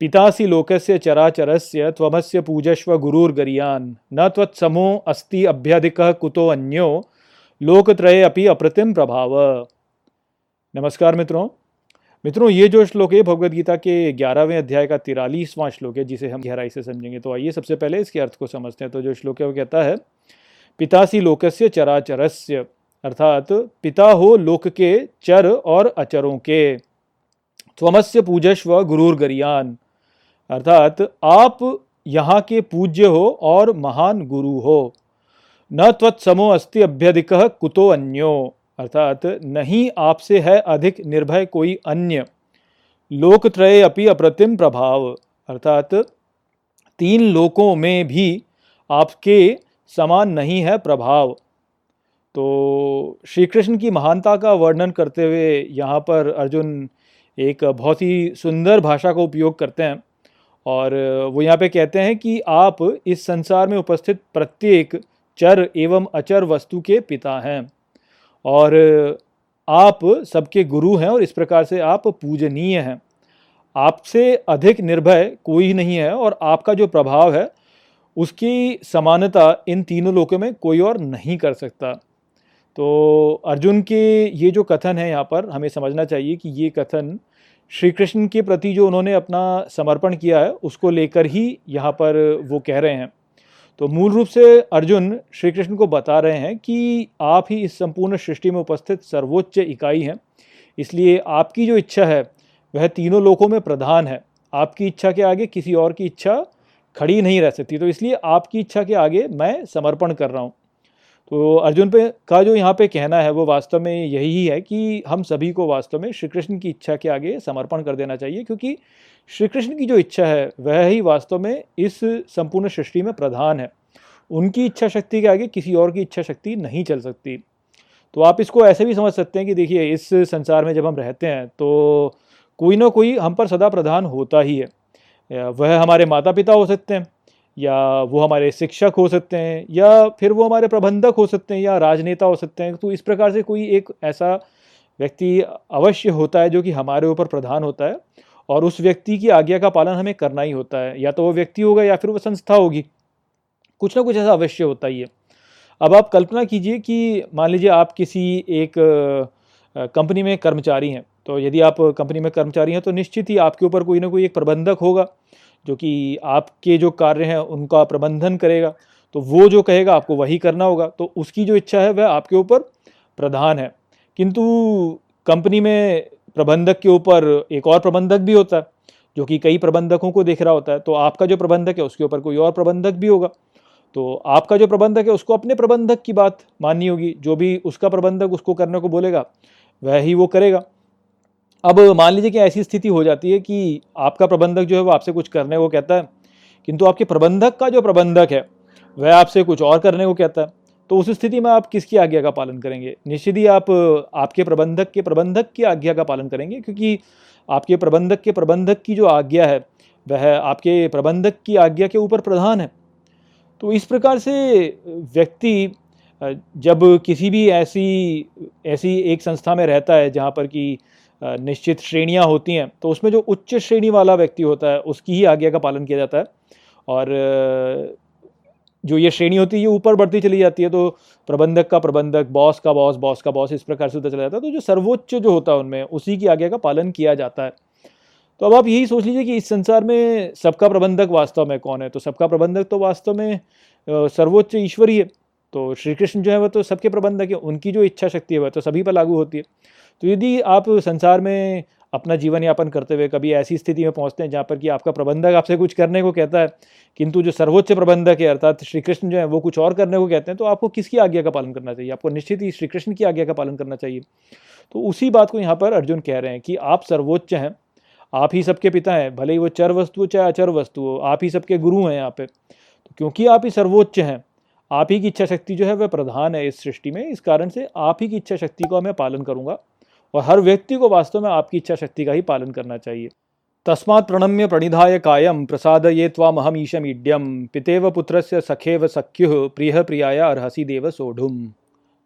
पितासी लोकस्य चराचरस्य त्वमस्य पूजस्व गुरुर्गरियान। न त्वत्समो अस्ति अभ्यधिक कुतो अन्यो। लोकत्रय अपि अप्रतिम प्रभाव। नमस्कार मित्रों। मित्रों, ये जो श्लोक है भगवद गीता के ग्यारहवें अध्याय का तिरालीसवां श्लोक है, जिसे हम गहराई से समझेंगे। तो आइए सबसे पहले इसके अर्थ को समझते हैं। तो जो श्लोक है, वो कहता है, पितासी लोकस्य चराचरस्य, अर्थात पिता हो लोक के चर और अचरों के। त्वमस्य पूजस्व गुरुर गरियान अर्थात आप यहाँ के पूज्य हो और महान गुरु हो। न त्वत्समो अस्ति अभ्यधिक, कुतो अन्यो। अर्थात नहीं आपसे है अधिक निर्भय कोई अन्य। लोकत्रय अपि अप्रतिम प्रभाव। अर्थात तीन लोकों में भी आपके समान नहीं है प्रभाव। तो श्री कृष्ण की महानता का वर्णन करते हुए यहाँ पर अर्जुन एक बहुत ही सुंदर भाषा का उपयोग करते हैं। और वो यहाँ पे कहते हैं कि आप इस संसार में उपस्थित प्रत्येक चर एवं अचर वस्तु के पिता हैं। और आप सबके गुरु हैं और इस प्रकार से आप पूजनीय हैं। आपसे अधिक निर्भय कोई नहीं है और आपका जो प्रभाव है, उसकी समानता इन तीनों लोकों में कोई और नहीं कर सकता। तो अर्जुन के ये जो कथन है यहाँ पर, हमें समझना चाहिए कि ये कथन श्री कृष्ण के प्रति जो उन्होंने अपना समर्पण किया है, उसको लेकर ही यहाँ पर वो कह रहे हैं। तो मूल रूप से अर्जुन श्री कृष्ण को बता रहे हैं कि आप ही इस संपूर्ण सृष्टि में उपस्थित सर्वोच्च इकाई हैं। इसलिए आपकी जो इच्छा है, वह तीनों लोकों में प्रधान है। आपकी इच्छा के आगे किसी और की इच्छा खड़ी नहीं रह सकती। तो इसलिए आपकी इच्छा के आगे मैं समर्पण कर रहा हूँ। तो अर्जुन पे का जो यहाँ पे कहना है, वो वास्तव में यही है कि हम सभी को वास्तव में श्री कृष्ण की इच्छा के आगे समर्पण कर देना चाहिए, क्योंकि श्री कृष्ण की जो इच्छा है, वह ही वास्तव में इस संपूर्ण सृष्टि में प्रधान है। उनकी इच्छा शक्ति के आगे किसी और की इच्छा शक्ति नहीं चल सकती। तो आप इसको ऐसे भी समझ सकते हैं कि देखिए, इस संसार में जब हम रहते हैं तो कोई ना कोई हम पर सदा प्रधान होता ही है। वह हमारे माता पिता हो सकते हैं या वो हमारे शिक्षक हो सकते हैं, या फिर वो हमारे प्रबंधक हो सकते हैं, या राजनेता हो सकते हैं। तो इस प्रकार से कोई एक ऐसा व्यक्ति अवश्य होता है जो कि हमारे ऊपर प्रधान होता है और उस व्यक्ति की आज्ञा का पालन हमें करना ही होता है। या तो वो व्यक्ति होगा या फिर वो संस्था होगी। कुछ ना कुछ ऐसा अवश्य होता ही है। अब आप कल्पना कीजिए कि मान लीजिए आप किसी एक कंपनी में कर्मचारी हैं तो यदि आप कंपनी में कर्मचारी हैं तो निश्चित ही आपके ऊपर कोई ना कोई एक प्रबंधक होगा। जो कि आपके जो कार्य हैं, उनका प्रबंधन करेगा। तो वो जो कहेगा, आपको वही करना होगा। तो उसकी जो इच्छा है, वह आपके ऊपर प्रधान है। किंतु कंपनी में प्रबंधक के ऊपर एक और प्रबंधक भी होता है, जो कि कई प्रबंधकों को देख रहा होता है। तो आपका जो प्रबंधक है, उसके ऊपर कोई और प्रबंधक भी होगा। तो आपका जो प्रबंधक है, उसको अपने प्रबंधक की बात माननी होगी। जो भी उसका प्रबंधक उसको करने को बोलेगा, वह ही वो करेगा। अब मान लीजिए कि ऐसी स्थिति हो जाती है कि आपका प्रबंधक जो है वो आपसे कुछ करने को कहता है, किंतु आपके प्रबंधक का जो प्रबंधक है, वह आपसे कुछ और करने को कहता है तो उस स्थिति में आप किसकी आज्ञा का पालन करेंगे? निश्चित ही आप, आपके प्रबंधक के प्रबंधक की आज्ञा का पालन करेंगे, क्योंकि आपके प्रबंधक के प्रबंधक की जो आज्ञा है, वह आपके प्रबंधक की आज्ञा के ऊपर प्रधान है। तो इस प्रकार से व्यक्ति, जब किसी भी ऐसी ऐसी एक संस्था में रहता है जहाँ पर कि निश्चित श्रेणियाँ होती हैं तो उसमें जो उच्च श्रेणी वाला व्यक्ति होता है, उसकी ही आज्ञा का पालन किया जाता है। और, जो ये श्रेणी होती है, ये ऊपर बढ़ती चली जाती है तो प्रबंधक का प्रबंधक, बॉस का बॉस बॉस का बॉस, इस प्रकार से होता चला जाता है। तो जो सर्वोच्च जो होता है उनमें, उसी की आज्ञा का पालन किया जाता है। तो अब आप यही सोच लीजिए कि इस संसार में सबका प्रबंधक वास्तव में कौन है? तो सबका प्रबंधक तो वास्तव में सर्वोच्च ईश्वर ही। तो श्री कृष्ण जो है वह तो सबके प्रबंधक है, उनकी जो इच्छा शक्ति है, वह तो सभी पर लागू होती है। तो यदि आप संसार में अपना जीवन यापन करते हुए कभी ऐसी स्थिति में पहुँचते हैं जहाँ पर कि आपका प्रबंधक आपसे कुछ करने को कहता है, किंतु जो सर्वोच्च प्रबंधक है अर्थात श्री कृष्ण जो है, वो कुछ और करने को कहते हैं तो आपको किसकी आज्ञा का पालन करना चाहिए? आपको निश्चित ही श्री कृष्ण की आज्ञा का पालन करना चाहिए। तो उसी बात को यहाँ पर अर्जुन कह रहे हैं कि आप सर्वोच्च हैं, आप ही सबके पिता हैं, भले ही वो चर वस्तु हो चाहे अचर वस्तु हो, आप ही सबके गुरु हैं यहाँ पे। तो क्योंकि आप ही सर्वोच्च हैं, आप ही की इच्छा शक्ति जो है वह प्रधान है इस सृष्टि में, इस कारण से आप ही की इच्छा शक्ति का मैं पालन करूँगा। और हर व्यक्ति को वास्तव में आपकी इच्छा शक्ति का ही पालन करना चाहिए। तस्मात् प्रणम्य प्रणिधाय कायम प्रसाद ये तामहम ईशम ईड्यम पितेव पुत्र से सखेव सख्यु प्रिय प्रियाय अर्हसी देव सोढ़ुम।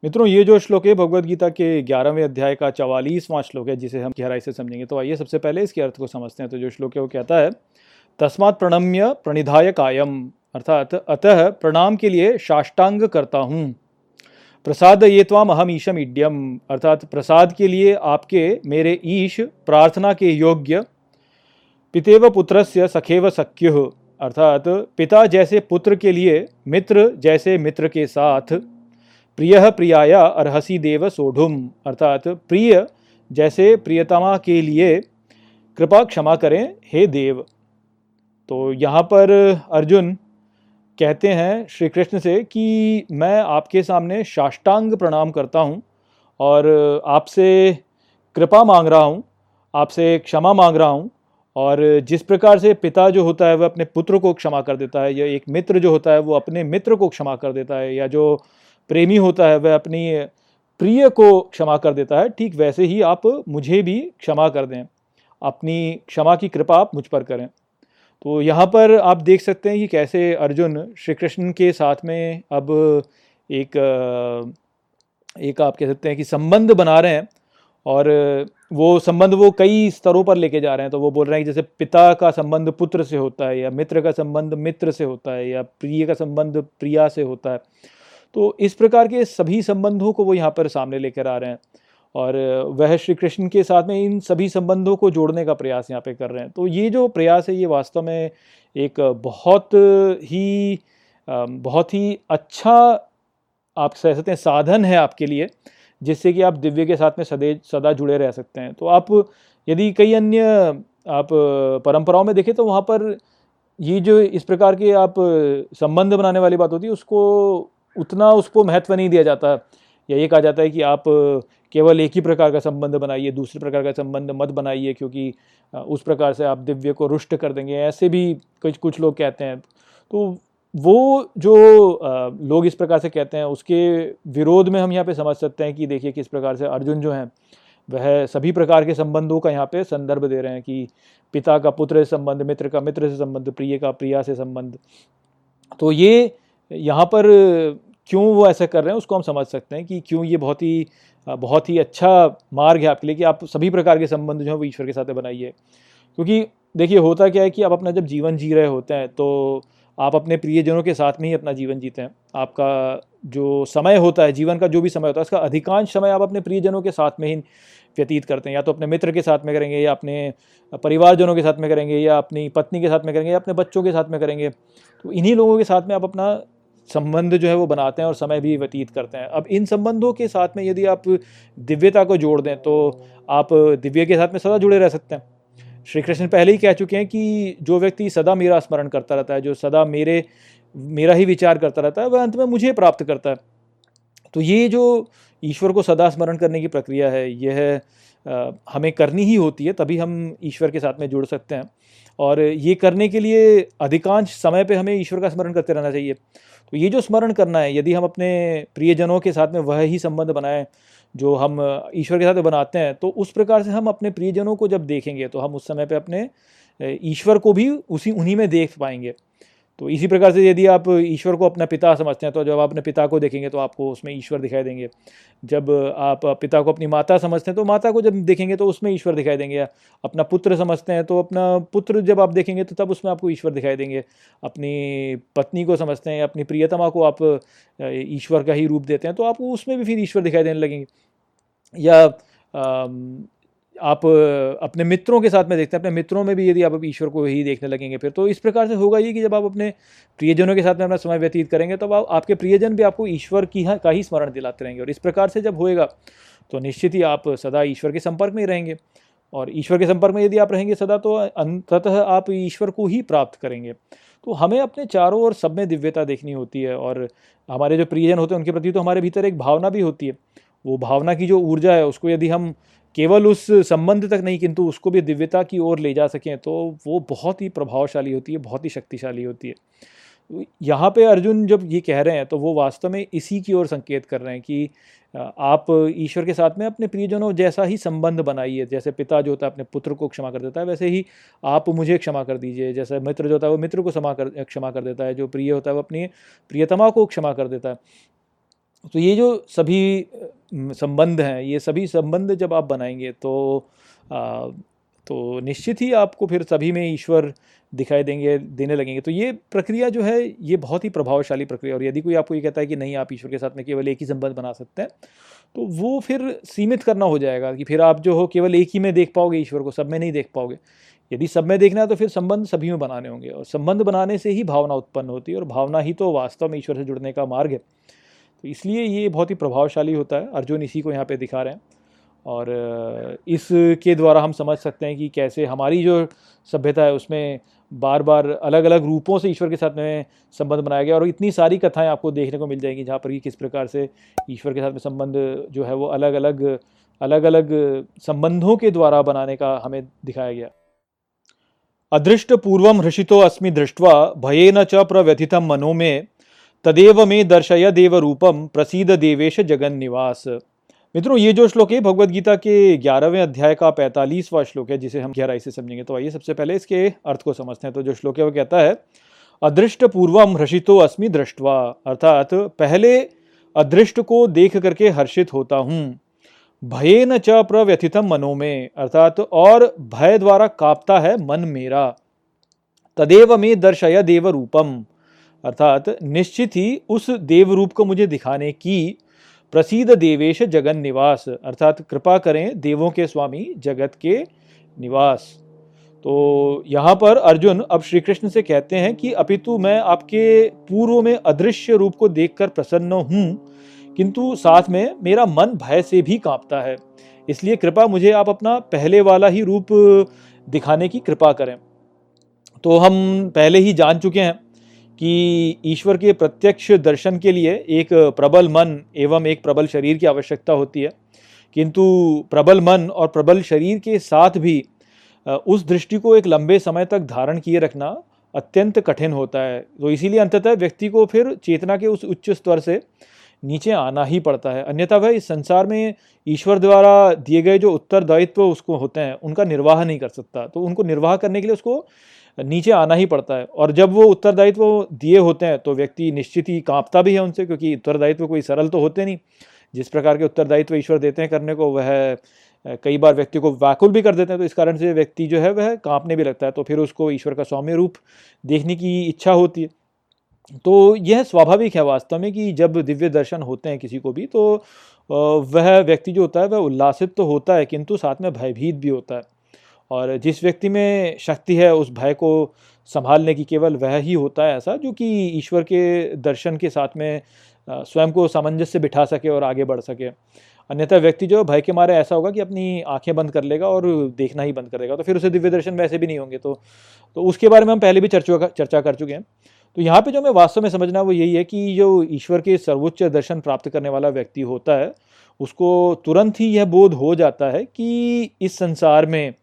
मित्रों, ये जो श्लोक है, भगवद गीता के ग्यारहवें अध्याय का चवालीसवां श्लोक है, जिसे हम गहराई से समझेंगे। तो आइए सबसे पहले इसके अर्थ को समझते हैं। तो जो श्लोक है, वो कहता है, तस्मात् प्रणम्य प्रणिधाय कायम, अर्थात अतः प्रणाम के लिए साष्टांग करता हूँ। प्रसाद ये त्वाम अहम ईशम इड्यम। अर्थात प्रसाद के लिए आपके मेरे ईश प्रार्थना के योग्य पितेव पुत्रस्य सखेव सख्यु। अर्थात पिता जैसे पुत्र के लिए, मित्र जैसे मित्र के साथ। प्रिय प्रियाया अर्हसी देव सोढ़ुम। अर्थात प्रिय जैसे प्रियतमा के लिए कृपा क्षमा करें, हे देव। तो यहाँ पर अर्जुन कहते हैं श्री कृष्ण से कि मैं आपके सामने साष्टांग प्रणाम करता हूँ और आपसे कृपा मांग रहा हूँ, आपसे क्षमा मांग रहा हूँ और जिस प्रकार से पिता जो होता है वह अपने पुत्र को क्षमा कर देता है या एक मित्र जो होता है वो अपने मित्र को क्षमा कर देता है या जो प्रेमी होता है वह अपनी प्रिय को क्षमा कर देता है, ठीक वैसे ही आप मुझे भी क्षमा कर दें। अपनी क्षमा की कृपा आप मुझ पर करें। तो यहाँ पर आप देख सकते हैं कि कैसे अर्जुन श्री कृष्ण के साथ में अब एक एक आप कह सकते हैं कि संबंध बना रहे हैं और वो संबंध वो कई स्तरों पर लेके जा रहे हैं। तो वो बोल रहे हैं कि जैसे पिता का संबंध पुत्र से होता है या मित्र का संबंध मित्र से होता है या प्रिय का संबंध प्रिया से होता है। तो इस प्रकार के सभी संबंधों को वो यहाँ पर सामने लेकर आ रहे हैं। और वह श्री कृष्ण के साथ में इन सभी संबंधों को जोड़ने का प्रयास यहाँ पे कर रहे हैं। तो ये जो प्रयास है, ये वास्तव में एक बहुत ही बहुत ही अच्छा आप कह सकते हैं, साधन है आपके लिए, जिससे कि आप दिव्य के साथ में सदे, सदा जुड़े रह सकते हैं। तो आप यदि कई अन्य, आप परंपराओं में देखें तो वहाँ पर ये जो इस प्रकार के आप संबंध बनाने वाली बात होती है, उसको, उतना उसको महत्व नहीं दिया जाता। या ये कहा जाता है कि आप केवल एक ही प्रकार का संबंध बनाइए, दूसरे प्रकार का संबंध मत बनाइए, क्योंकि उस प्रकार से आप दिव्य को रुष्ट कर देंगे, ऐसे भी कुछ कुछ लोग कहते हैं। तो वो जो लोग इस प्रकार से कहते हैं, उसके विरोध में हम यहाँ पे समझ सकते हैं कि देखिए किस प्रकार से अर्जुन जो हैं, वह सभी प्रकार के संबंधों का यहाँ पे संदर्भ दे रहे हैं कि पिता का पुत्र से संबंध, मित्र का मित्र से संबंध, प्रिय का प्रिया से संबंध। तो ये यहाँ पर क्यों वो ऐसा कर रहे हैं, उसको हम समझ सकते हैं कि क्यों ये बहुत ही बहुत ही अच्छा मार्ग है आपके लिए कि आप सभी प्रकार के संबंध जो है वो ईश्वर के साथ बनाइए। क्योंकि देखिए, होता क्या है कि आप अपना जब जीवन जी रहे होते हैं तो आप अपने प्रियजनों के साथ में ही अपना जीवन जीते हैं। आपका जो समय होता है, जीवन का जो भी समय होता है, उसका अधिकांश समय आप अपने प्रियजनों के साथ में ही व्यतीत करते हैं। या तो अपने मित्र के साथ में करेंगे, या अपने परिवारजनों के साथ में करेंगे, या अपनी पत्नी के साथ में करेंगे, या अपने बच्चों के साथ में करेंगे। तो इन्हीं लोगों के साथ में आप अपना संबंध जो है वो बनाते हैं और समय भी व्यतीत करते हैं। अब इन संबंधों के साथ में यदि आप दिव्यता को जोड़ दें तो आप दिव्य के साथ में सदा जुड़े रह सकते हैं। श्री कृष्ण पहले ही कह चुके हैं कि जो व्यक्ति सदा मेरा स्मरण करता रहता है, जो सदा मेरे, मेरा ही विचार करता रहता है, वह अंत में मुझे प्राप्त करता है। तो ये जो ईश्वर को सदा स्मरण करने की प्रक्रिया है, यह हमें करनी ही होती है, तभी हम ईश्वर के साथ में जुड़ सकते हैं। और ये करने के लिए अधिकांश समय पे हमें ईश्वर का स्मरण करते रहना चाहिए। तो ये जो स्मरण करना है, यदि हम अपने प्रियजनों के साथ में वह ही संबंध बनाएँ, जो हम ईश्वर के साथ बनाते हैं तो उस प्रकार से हम अपने प्रियजनों को जब देखेंगे तो हम उस समय पे अपने ईश्वर को भी उसी उन्हीं में देख पाएँगे। तो इसी प्रकार से यदि आप ईश्वर को अपना पिता समझते हैं तो जब आप अपने पिता को देखेंगे तो आपको उसमें ईश्वर दिखाई देंगे। जब आप पिता को अपनी माता समझते हैं तो माता को जब देखेंगे तो उसमें ईश्वर दिखाई देंगे। अपना पुत्र समझते हैं तो अपना पुत्र जब आप देखेंगे तो तब उसमें आपको ईश्वर दिखाई देंगे। अपनी पत्नी को समझते हैं अपनी प्रियतमा को आप ईश्वर का ही रूप देते हैं तो आपको उसमें भी फिर ईश्वर दिखाई देने लगेंगे। या आप अपने मित्रों के साथ में देखते हैं, अपने मित्रों में भी यदि आप ईश्वर को ही देखने लगेंगे फिर तो इस प्रकार से होगा ये कि जब आप अपने प्रियजनों के साथ में अपना समय व्यतीत करेंगे तो आप, आपके प्रियजन भी आपको ईश्वर की का ही स्मरण दिलाते रहेंगे। और इस प्रकार से जब होएगा तो निश्चित ही आप सदा ईश्वर के संपर्क में ही रहेंगे। और ईश्वर के संपर्क में यदि आप रहेंगे सदा तो अंततः आप ईश्वर को ही प्राप्त करेंगे। तो हमें अपने चारों ओर सब में दिव्यता देखनी होती है, और हमारे जो प्रियजन होते हैं, उनके प्रति तो हमारे भीतर एक भावना भी होती है। वो भावना की जो ऊर्जा है, उसको यदि हम केवल उस संबंध तक नहीं, किंतु उसको भी दिव्यता की ओर ले जा सकें तो वो बहुत ही प्रभावशाली होती है, बहुत ही शक्तिशाली होती है। यहाँ पे अर्जुन जब ये कह रहे हैं तो वो वास्तव में इसी की ओर संकेत कर रहे हैं कि आप ईश्वर के साथ में अपने प्रियजनों जैसा ही संबंध बनाइए, जैसे पिता जो होता है अपने पुत्र को क्षमा कर देता है, वैसे ही आप मुझे क्षमा कर दीजिए। जैसे मित्र जो होता है वो मित्र को क्षमा कर क्षमा कर देता है, जो प्रिय होता है वो अपनी प्रियतमा को क्षमा कर देता है। तो ये जो सभी संबंध हैं ये सभी संबंध जब आप बनाएँगे तो आ, तो निश्चित ही आपको फिर सभी में ईश्वर दिखाई देंगे देने लगेंगे। तो ये प्रक्रिया जो है ये बहुत ही प्रभावशाली प्रक्रिया और यदि कोई आपको ये कहता है कि नहीं आप ईश्वर के साथ में केवल एक ही संबंध बना सकते हैं तो वो फिर सीमित करना हो जाएगा कि फिर आप जो हो केवल एक ही में देख पाओगे ईश्वर को सब में नहीं देख पाओगे। यदि सब में देखना है तो फिर संबंध सभी में बनाने होंगे और संबंध बनाने से ही भावना उत्पन्न होती है और भावना ही तो वास्तव में ईश्वर से जुड़ने का मार्ग है। तो इसलिए ये बहुत ही प्रभावशाली होता है। अर्जुन इसी को यहाँ पे दिखा रहे हैं। और इसके द्वारा हम समझ सकते हैं कि कैसे हमारी जो सभ्यता है, उसमें बार बार अलग अलग रूपों से ईश्वर के साथ में संबंध बनाया गया और इतनी सारी कथाएँ आपको देखने को मिल जाएँगी, जहाँ पर कि किस प्रकार से ईश्वर के साथ में संबंध जो है वो अलग अलग अलग अलग संबंधों के द्वारा बनाने का हमें दिखाया गया। अदृष्ट पूर्वम हृषितो अस्मि दृष्टवा भये न च प्रव्यथितम मनो में तदेव में दर्शय देव रूपम प्रसीद देवेश जगन निवास मित्रों, ये जो श्लोक है भगवत गीता के ग्यारहवें अध्याय का पैंतालीसवां श्लोक है, जिसे हम गहराई से समझेंगे। तो आइए सबसे पहले इसके अर्थ को समझते हैं। तो जो श्लोक है, वो कहता है, अदृष्ट पूर्वम हर्षितो अस्मि दृष्टवा अर्थात पहले अदृष्ट को देख करके हर्षित होता हूँ। भये न च प्रव्यथितम मनो में, अर्थात और भय द्वारा कांपता है मन मेरा। तदेव में दर्शय देव रूपम अर्थात निश्चित ही उस देव रूप को मुझे दिखाने की प्रसिद्ध देवेश जगन निवास। अर्थात कृपा करें देवों के स्वामी जगत के निवास। तो यहाँ पर अर्जुन अब श्री कृष्ण से कहते हैं कि अपितु मैं आपके पूर्व में अदृश्य रूप को देखकर प्रसन्न हूँ, किंतु साथ में मेरा मन भय से भी कांपता है। इसलिए कृपा मुझे आप अपना पहले वाला ही रूप दिखाने की कृपा करें। तो हम पहले ही जान चुके हैं कि ईश्वर के प्रत्यक्ष दर्शन के लिए एक प्रबल मन एवं एक प्रबल शरीर की आवश्यकता होती है। किंतु प्रबल मन और प्रबल शरीर के साथ भी उस दृष्टि को एक लंबे समय तक धारण किए रखना अत्यंत कठिन होता है। तो इसीलिए अंततः व्यक्ति को फिर चेतना के उस उच्च स्तर से नीचे आना ही पड़ता है। अन्यथा वह इस संसार में ईश्वर द्वारा दिए गए जो उत्तरदायित्व उसको होते हैं, उनका निर्वाह नहीं कर सकता। तो उनको निर्वाह करने के लिए उसको नीचे आना ही पड़ता है। और जब वो उत्तरदायित्व दिए होते हैं तो व्यक्ति निश्चित ही कांपता भी है उनसे, क्योंकि उत्तरदायित्व कोई सरल तो होते नहीं। जिस प्रकार के उत्तरदायित्व ईश्वर देते हैं करने को, वह कई बार व्यक्ति को व्याकुल भी कर देते हैं तो इस कारण से व्यक्ति जो है, वह कांपने भी लगता है तो फिर उसको ईश्वर का सौम्य रूप देखने की इच्छा होती है। तो यह स्वाभाविक है वास्तव में कि जब दिव्य दर्शन होते हैं किसी को भी तो वह व्यक्ति जो होता है, वह उल्लासित तो होता है, किंतु साथ में भयभीत भी होता है। और जिस व्यक्ति में शक्ति है, उस भय को संभालने की केवल वह ही होता है ऐसा जो कि ईश्वर के दर्शन के साथ में स्वयं को सामंजस्य बिठा सके और आगे बढ़ सके। अन्यथा व्यक्ति जो भय के मारे ऐसा होगा कि अपनी आँखें बंद कर लेगा और देखना ही बंद कर देगा। तो फिर उसे दिव्य दर्शन वैसे भी नहीं होंगे। तो तो उसके बारे में हम पहले भी चर्चा चर्चा कर चुके हैं। तो यहाँ पे जो हमें वास्तव में समझना वो यही है कि जो ईश्वर के सर्वोच्च दर्शन प्राप्त करने वाला व्यक्ति होता है, उसको तुरंत ही यह बोध हो जाता है कि इस संसार में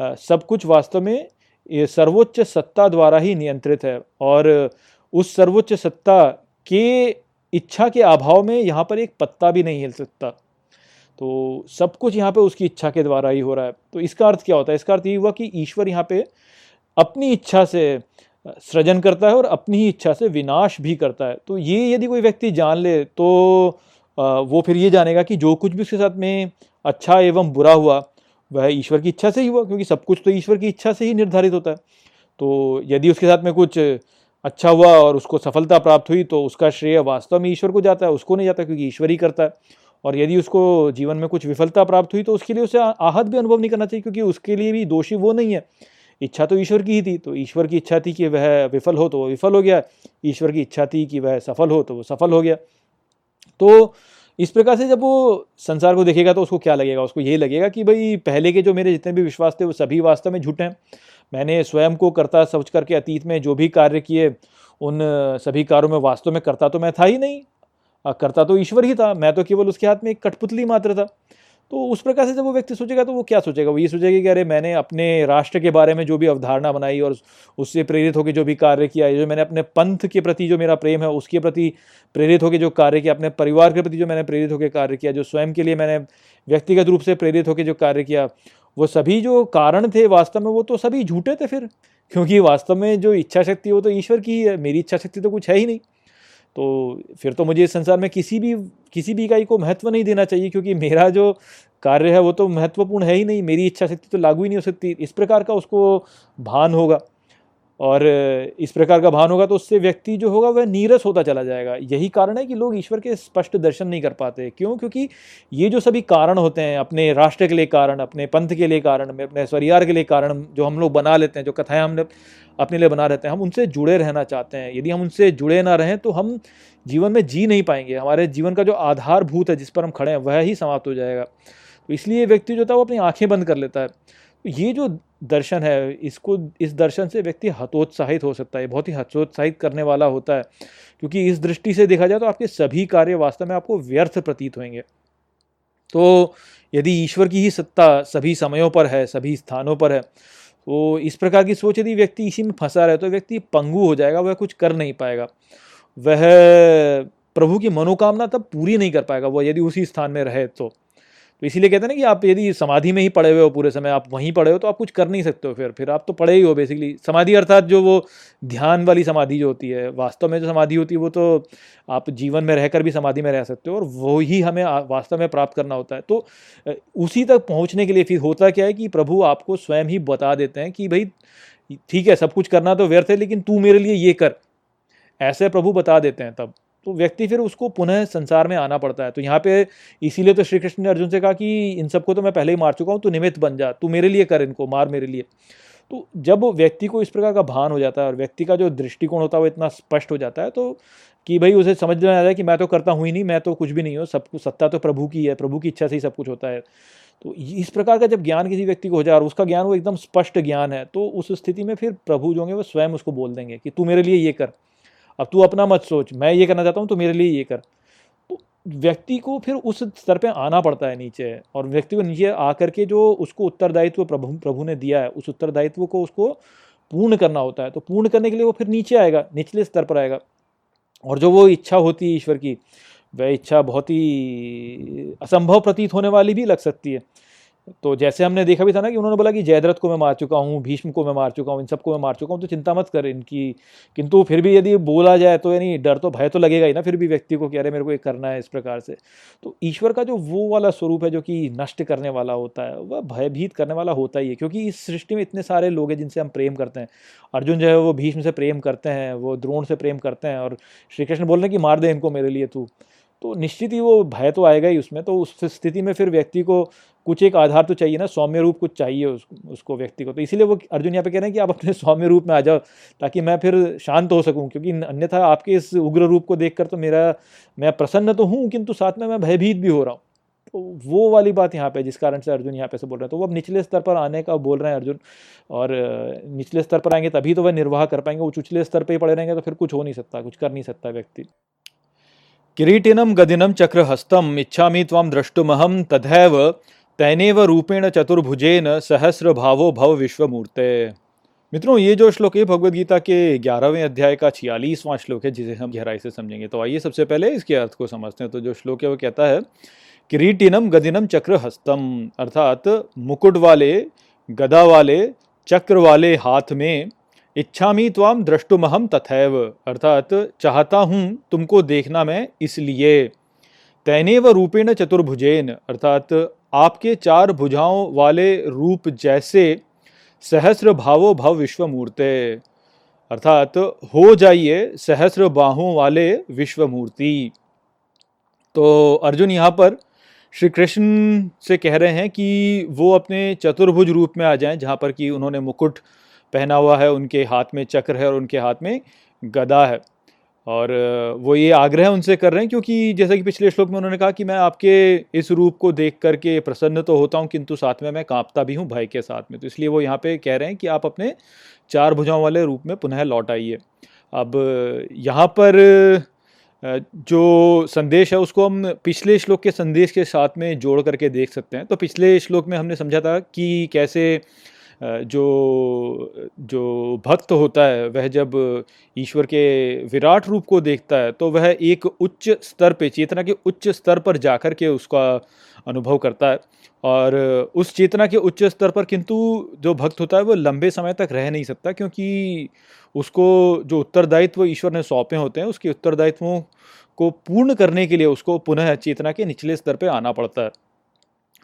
सब कुछ वास्तव में ये सर्वोच्च सत्ता द्वारा ही नियंत्रित है और उस सर्वोच्च सत्ता के इच्छा के अभाव में यहाँ पर एक पत्ता भी नहीं हिल सकता। तो सब कुछ यहाँ पे उसकी इच्छा के द्वारा ही हो रहा है। तो इसका अर्थ क्या होता है? इसका अर्थ ये हुआ कि ईश्वर यहाँ पे अपनी इच्छा से सृजन करता है और अपनी ही इच्छा से विनाश भी करता है। तो ये यदि कोई व्यक्ति जान ले तो वो फिर ये जानेगा कि जो कुछ भी उसके साथ में अच्छा एवं बुरा हुआ वह ईश्वर की इच्छा से ही हुआ, क्योंकि सब कुछ तो ईश्वर की इच्छा से ही निर्धारित होता है। तो यदि उसके साथ में कुछ अच्छा हुआ और उसको सफलता प्राप्त हुई तो उसका श्रेय वास्तव में ईश्वर को जाता है, उसको नहीं जाता, क्योंकि ईश्वर ही करता है। और यदि उसको जीवन में कुछ विफलता प्राप्त हुई तो उसके लिए उसे आहत भी अनुभव नहीं करना चाहिए, क्योंकि उसके लिए भी दोषी वो नहीं है। इच्छा तो ईश्वर की ही थी तो ईश्वर की इच्छा थी कि वह विफल हो तो वह विफल हो गया। ईश्वर की इच्छा थी कि वह सफल हो तो वह सफल हो गया। तो इस प्रकार से जब वो संसार को देखेगा तो उसको क्या लगेगा? उसको यही लगेगा कि भाई, पहले के जो मेरे जितने भी विश्वास थे, वो सभी वास्तव में झूठे हैं। मैंने स्वयं को करता सोच करके अतीत में जो भी कार्य किए, उन सभी कार्यों में वास्तव में करता तो मैं था ही नहीं। करता तो ईश्वर ही था। मैं तो केवल उसके हाथ में एक कठपुतली मात्र था। तो उस प्रकार से जब वो व्यक्ति सोचेगा तो वो क्या सोचेगा? वो ये सोचेगा कि अरे, मैंने अपने राष्ट्र के बारे में जो भी अवधारणा बनाई और उससे प्रेरित होकर जो भी कार्य किया जो मैंने अपने पंथ के प्रति जो मेरा प्रेम है, उसके प्रति प्रेरित होकर जो कार्य किया, अपने परिवार के प्रति जो मैंने प्रेरित होकर कार्य किया, जो स्वयं के लिए मैंने व्यक्तिगत रूप से प्रेरित होकर जो कार्य किया, वो सभी जो कारण थे वास्तव में, वो तो सभी झूठे थे फिर। क्योंकि वास्तव में जो इच्छा शक्ति वो तो ईश्वर की ही है, मेरी इच्छा शक्ति तो कुछ है ही नहीं। तो फिर तो मुझे इस संसार में किसी भी किसी भी इकाई को महत्व नहीं देना चाहिए, क्योंकि मेरा जो कार्य है वो तो महत्वपूर्ण है ही नहीं। मेरी इच्छा शक्ति तो लागू ही नहीं हो सकती। इस प्रकार का उसको भान होगा। और इस प्रकार का भान होगा तो उससे व्यक्ति जो होगा वह नीरस होता चला जाएगा। यही कारण है कि लोग ईश्वर के स्पष्ट दर्शन नहीं कर पाते। क्यों? क्योंकि ये जो सभी कारण होते हैं, अपने राष्ट्र के लिए कारण, अपने पंथ के लिए कारण, अपने स्वरियार के लिए कारण जो हम लोग बना लेते हैं, जो कथाएँ हमने अपने लिए बना रहते हैं, हम उनसे जुड़े रहना चाहते हैं। यदि हम उनसे जुड़े ना रहें तो हम जीवन में जी नहीं पाएँगे। हमारे जीवन का जो आधारभूत है, जिस पर हम खड़े हैं, वह ही समाप्त हो जाएगा। तो इसलिए व्यक्ति जो था, वो अपनी आँखें बंद कर लेता है। तो ये जो दर्शन है, इसको, इस दर्शन से व्यक्ति हतोत्साहित हो सकता है। बहुत ही हतोत्साहित करने वाला होता है। क्योंकि इस दृष्टि से देखा जाए तो आपके सभी कार्य वास्तव में आपको व्यर्थ प्रतीत होंगे। तो यदि ईश्वर की ही सत्ता सभी समयों पर है, सभी स्थानों पर है तो इस प्रकार की सोच यदि व्यक्ति इसी में फंसा रहे तो व्यक्ति पंगु हो जाएगा, वह कुछ कर नहीं पाएगा। वह प्रभु की मनोकामना तब पूरी नहीं कर पाएगा, वह यदि उसी स्थान में रहे तो। तो इसीलिए कहते हैं ना कि आप यदि समाधि में ही पड़े हुए हो पूरे समय, आप वहीं पड़े हो तो आप कुछ कर नहीं सकते हो फिर। फिर आप तो पड़े ही हो बेसिकली समाधि अर्थात जो वो ध्यान वाली समाधि जो होती है, वास्तव में जो समाधि होती है, वो तो आप जीवन में रहकर भी समाधि में रह सकते हो और वो ही हमें वास्तव में प्राप्त करना होता है। तो उसी तक पहुँचने के लिए फिर होता क्या है कि प्रभु आपको स्वयं ही बता देते हैं कि भाई, ठीक है, सब कुछ करना तो व्यर्थ है, लेकिन तू मेरे लिए ये कर। ऐसे प्रभु बता देते हैं तब। तो व्यक्ति फिर उसको पुनः संसार में आना पड़ता है। तो यहाँ पे इसीलिए तो श्री कृष्ण ने अर्जुन से कहा कि इन सबको तो मैं पहले ही मार चुका हूँ, तू निमित्त बन जा, तू मेरे लिए कर इनको, मार मेरे लिए। तो जब व्यक्ति को इस प्रकार का भान हो जाता है और व्यक्ति का जो दृष्टिकोण होता है वो इतना स्पष्ट हो जाता है तो कि भाई उसे समझ में आ जाए कि मैं तो करता हूँ ही नहीं, मैं तो कुछ भी नहीं हूँ, सब कुछ, सत्ता तो प्रभु की है, प्रभु की इच्छा से ही सब कुछ होता है। तो इस प्रकार का जब ज्ञान किसी व्यक्ति को हो जाए और उसका ज्ञान वो एकदम स्पष्ट ज्ञान है तो उस स्थिति में फिर प्रभु जो होंगे वो स्वयं उसको बोल देंगे कि तू मेरे लिए ये कर। अब तू अपना मत सोच, मैं ये करना चाहता हूँ तो मेरे लिए ये कर। तो व्यक्ति को फिर उस स्तर पे आना पड़ता है नीचे, और व्यक्ति को नीचे आकर के जो उसको उत्तरदायित्व प्रभु प्रभु ने दिया है, उस उत्तरदायित्व को उसको पूर्ण करना होता है। तो पूर्ण करने के लिए वो फिर नीचे आएगा, निचले स्तर पर आएगा। और जो वो इच्छा होती है ईश्वर की, वह इच्छा बहुत ही असंभव प्रतीत होने वाली भी लग सकती है। तो जैसे हमने देखा भी था ना कि उन्होंने बोला कि जयद्रथ को मैं मार चुका हूँ, भीष्म को मैं मार चुका हूँ, इन सबको मैं मार चुका हूँ तो चिंता मत कर इनकी। किंतु फिर भी यदि बोला जाए तो यानी डर तो भय तो लगेगा ही ना फिर भी व्यक्ति को कह रहे मेरे को ये करना है इस प्रकार से। तो ईश्वर का जो वो वाला स्वरूप है जो कि नष्ट करने वाला होता है, वह भयभीत करने वाला होता ही है, क्योंकि इस सृष्टि में इतने सारे लोग हैं जिनसे हम प्रेम करते हैं। अर्जुन जो है वो भीष्म से प्रेम करते हैं, वो द्रोण से प्रेम करते हैं और श्री कृष्ण बोल रहे हैं कि मार दे इनको मेरे लिए तू। तो निश्चित ही वो भय तो आएगा ही उसमें तो उस स्थिति में फिर व्यक्ति को कुछ एक आधार तो चाहिए ना सौम्य रूप कुछ चाहिए उस, उसको व्यक्ति को। तो इसीलिए वो अर्जुन यहाँ पे कह रहे हैं कि आप अपने सौम्य रूप में आ जाओ ताकि मैं फिर शांत हो सकूँ क्योंकि अन्यथा आपके इस उग्र रूप को देखकर तो मेरा मैं प्रसन्न तो हूँ किंतु साथ में मैं भयभीत भी हो रहा हूँ। तो वो वाली बात यहाँ पे जिस कारण से अर्जुन यहाँ पे से बोल रहे हैं तो वो अब निचले स्तर पर आने का बोल रहे हैं अर्जुन और निचले स्तर पर आएँगे तभी तो वह निर्वाह कर पाएँगे वो उचले स्तर पर ही पड़े रहेंगे तो फिर कुछ हो नहीं सकता कुछ कर नहीं सकता व्यक्ति। किरीटिनम गदिनम चक्रहस्तम इच्छा मी ताम द्रष्टुमहम तथैव तैनेव रूपेण चतुर्भुजेन सहस्र भावो भव विश्वमूर्ते। मित्रों, ये जो श्लोक है भगवद गीता के ग्यारहवें अध्याय का छियालीसवां श्लोक है, जिसे हम गहराई से समझेंगे। तो आइए सबसे पहले इसके अर्थ को समझते हैं। तो जो श्लोक है, वो कहता है, किरीटिनम गदिनम चक्र हस्तम अर्थात मुकुट वाले गदा वाले चक्र वाले हाथ में, इच्छामी त्वाम द्रष्टुमहम तथैव। अर्थात, चाहता हूँ तुमको देखना मैं इसलिए। तैनेव रूपेण चतुर्भुजेन, अर्थात आपके चार भुजाओं वाले रूप जैसे सहस्र भावो भव विश्वमूर्ते। अर्थात हो जाइए सहस्र बाहों वाले विश्वमूर्ति। तो अर्जुन यहाँ पर श्री कृष्ण से कह रहे हैं कि वो अपने चतुर्भुज रूप में आ जाएँ, जहाँ पर कि उन्होंने मुकुट पहना हुआ है, उनके हाथ में चक्र है और उनके हाथ में गदा है। और वो ये आग्रह उनसे कर रहे हैं क्योंकि जैसा कि पिछले श्लोक में उन्होंने कहा कि मैं आपके इस रूप को देख करके प्रसन्न तो होता हूँ, किंतु साथ में मैं कांपता भी हूँ भय के साथ में। तो इसलिए वो यहाँ पे कह रहे हैं कि आप अपने चार भुजाओं वाले रूप में पुनः लौट आइए। अब, यहाँ पर जो संदेश है उसको हम पिछले श्लोक के संदेश के साथ में जोड़ करके देख सकते हैं। तो पिछले श्लोक में हमने समझा था कि कैसे जो जो भक्त होता है, वह जब ईश्वर के विराट रूप को देखता है तो वह एक उच्च स्तर पे, चेतना के उच्च स्तर पर जाकर के उसका अनुभव करता है। और उस चेतना के उच्च स्तर पर किंतु जो भक्त होता है, वो लंबे समय तक रह नहीं सकता, क्योंकि उसको जो उत्तरदायित्व ईश्वर ने सौंपे होते हैं, उसके उत्तरदायित्वों को पूर्ण करने के लिए उसको पुनः चेतना के निचले स्तर पर आना पड़ता है।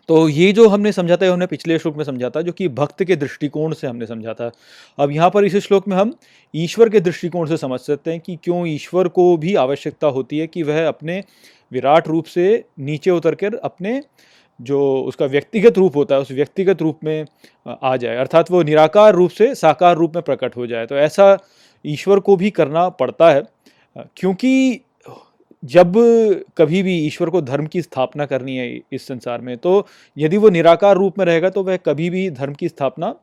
तो ये जो हमने समझा था हमने पिछले श्लोक में समझा था, जो कि भक्त के दृष्टिकोण से हमने समझा था। अब यहाँ पर इस श्लोक में हम ईश्वर के दृष्टिकोण से समझ सकते हैं कि क्यों ईश्वर को भी आवश्यकता होती है कि वह अपने विराट रूप से नीचे उतर कर अपने जो उसका व्यक्तिगत रूप होता है, उस व्यक्तिगत रूप में आ जाए। अर्थात वो निराकार रूप से साकार रूप में प्रकट हो जाए। तो ऐसा ईश्वर को भी करना पड़ता है, क्योंकि जब कभी भी ईश्वर को धर्म की स्थापना करनी है इस संसार में तो यदि वो निराकार रूप में रहेगा तो वह कभी भी धर्म की स्थापना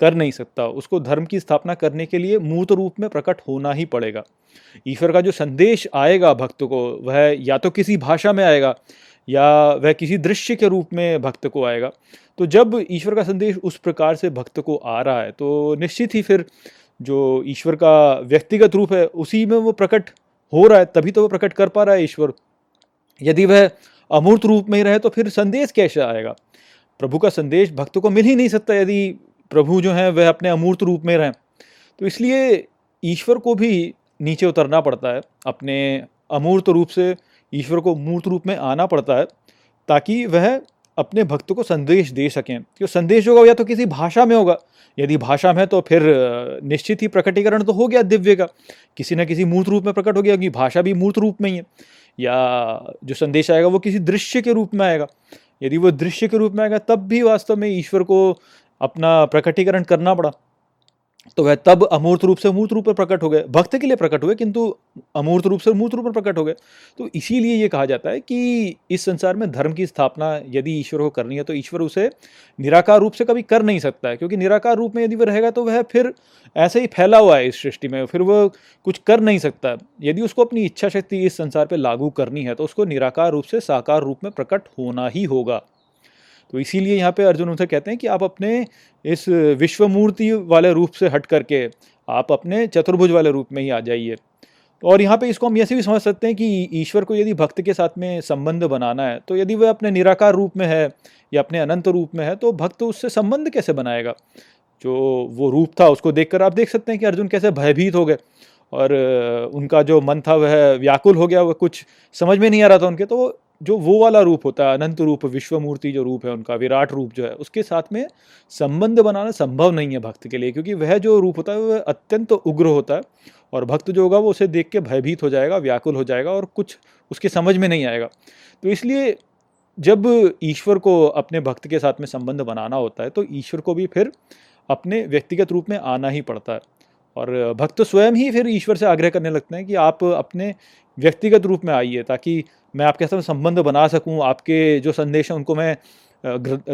कर नहीं सकता। उसको धर्म की स्थापना करने के लिए मूर्त रूप में प्रकट होना ही पड़ेगा। ईश्वर का जो संदेश आएगा भक्त को, वह या तो किसी भाषा में आएगा, या वह किसी दृश्य के रूप में भक्त को आएगा। तो जब ईश्वर का संदेश उस प्रकार से भक्त को आ रहा है तो निश्चित ही फिर जो ईश्वर का व्यक्तिगत रूप है, उसी में वो प्रकट हो रहा है, तभी तो वह प्रकट कर पा रहा है ईश्वर। यदि वह अमूर्त रूप में ही रहे तो फिर संदेश कैसे आएगा? प्रभु का संदेश भक्त को मिल ही नहीं सकता यदि प्रभु जो है, वह अपने अमूर्त रूप में रहें। तो इसलिए ईश्वर को भी नीचे उतरना पड़ता है, अपने अमूर्त रूप से ईश्वर को मूर्त रूप में आना पड़ता है, ताकि वह अपने भक्त को संदेश दे सकें। तो संदेश होगा या तो किसी भाषा में होगा। यदि भाषा में तो फिर निश्चित ही प्रकटीकरण तो हो गया दिव्य का। किसी न किसी मूर्त रूप में प्रकट हो गया, क्योंकि भाषा भी मूर्त रूप में ही है। या जो संदेश आएगा वो किसी दृश्य के रूप में आएगा। यदि वो दृश्य के रूप में आएगा, तब भी वास्तव में ईश्वर को अपना प्रकटीकरण करना पड़ा। तो वह तब अमूर्त रूप से मूर्त रूप में प्रकट हो गए। भक्त के लिए प्रकट हुए, किंतु अमूर्त रूप से मूर्त रूप में प्रकट हो गए। तो इसीलिए ये कहा जाता है कि इस संसार में धर्म की स्थापना यदि ईश्वर को करनी है तो ईश्वर उसे निराकार रूप से कभी कर नहीं सकता है, क्योंकि निराकार रूप में यदि वह रहेगा तो वह फिर ऐसे ही फैला हुआ है इस सृष्टि में, फिर वह कुछ कर नहीं सकता। यदि उसको अपनी इच्छा शक्ति इस संसार पर लागू करनी है तो उसको निराकार रूप से साकार रूप में प्रकट होना ही होगा। तो इसीलिए यहाँ पे अर्जुन उनसे कहते हैं कि आप अपने इस विश्वमूर्ति वाले रूप से हट करके आप अपने चतुर्भुज वाले रूप में ही आ जाइए। और यहाँ पे इसको हम ऐसे भी समझ सकते हैं कि ईश्वर को यदि भक्त के साथ में संबंध बनाना है तो यदि वह अपने निराकार रूप में है या अपने अनंत रूप में है तो भक्त उससे संबंध कैसे बनाएगा? जो वो रूप था उसको देखकर आप देख सकते हैं कि अर्जुन कैसे भयभीत हो गए। और उनका जो मन था वह व्याकुल हो गया, वह कुछ समझ में नहीं आ रहा था उनके तो जो वो वाला रूप होता है, अनंत रूप, विश्वमूर्ति जो रूप है उनका, विराट रूप जो है, उसके साथ में संबंध बनाना संभव नहीं है भक्त के लिए, क्योंकि वह जो रूप होता है, वह अत्यंत तो उग्र होता है और भक्त जो होगा, वो उसे देख के भयभीत हो जाएगा, व्याकुल हो जाएगा और कुछ उसके समझ में नहीं आएगा। तो इसलिए जब ईश्वर को अपने भक्त के साथ में संबंध बनाना होता है तो ईश्वर को भी फिर अपने व्यक्तिगत रूप में आना ही पड़ता है। और भक्त स्वयं ही फिर ईश्वर से आग्रह करने लगते हैं कि आप अपने व्यक्तिगत रूप में आइए, ताकि मैं आपके साथ संबंध बना सकूँ, आपके जो संदेश हैं उनको मैं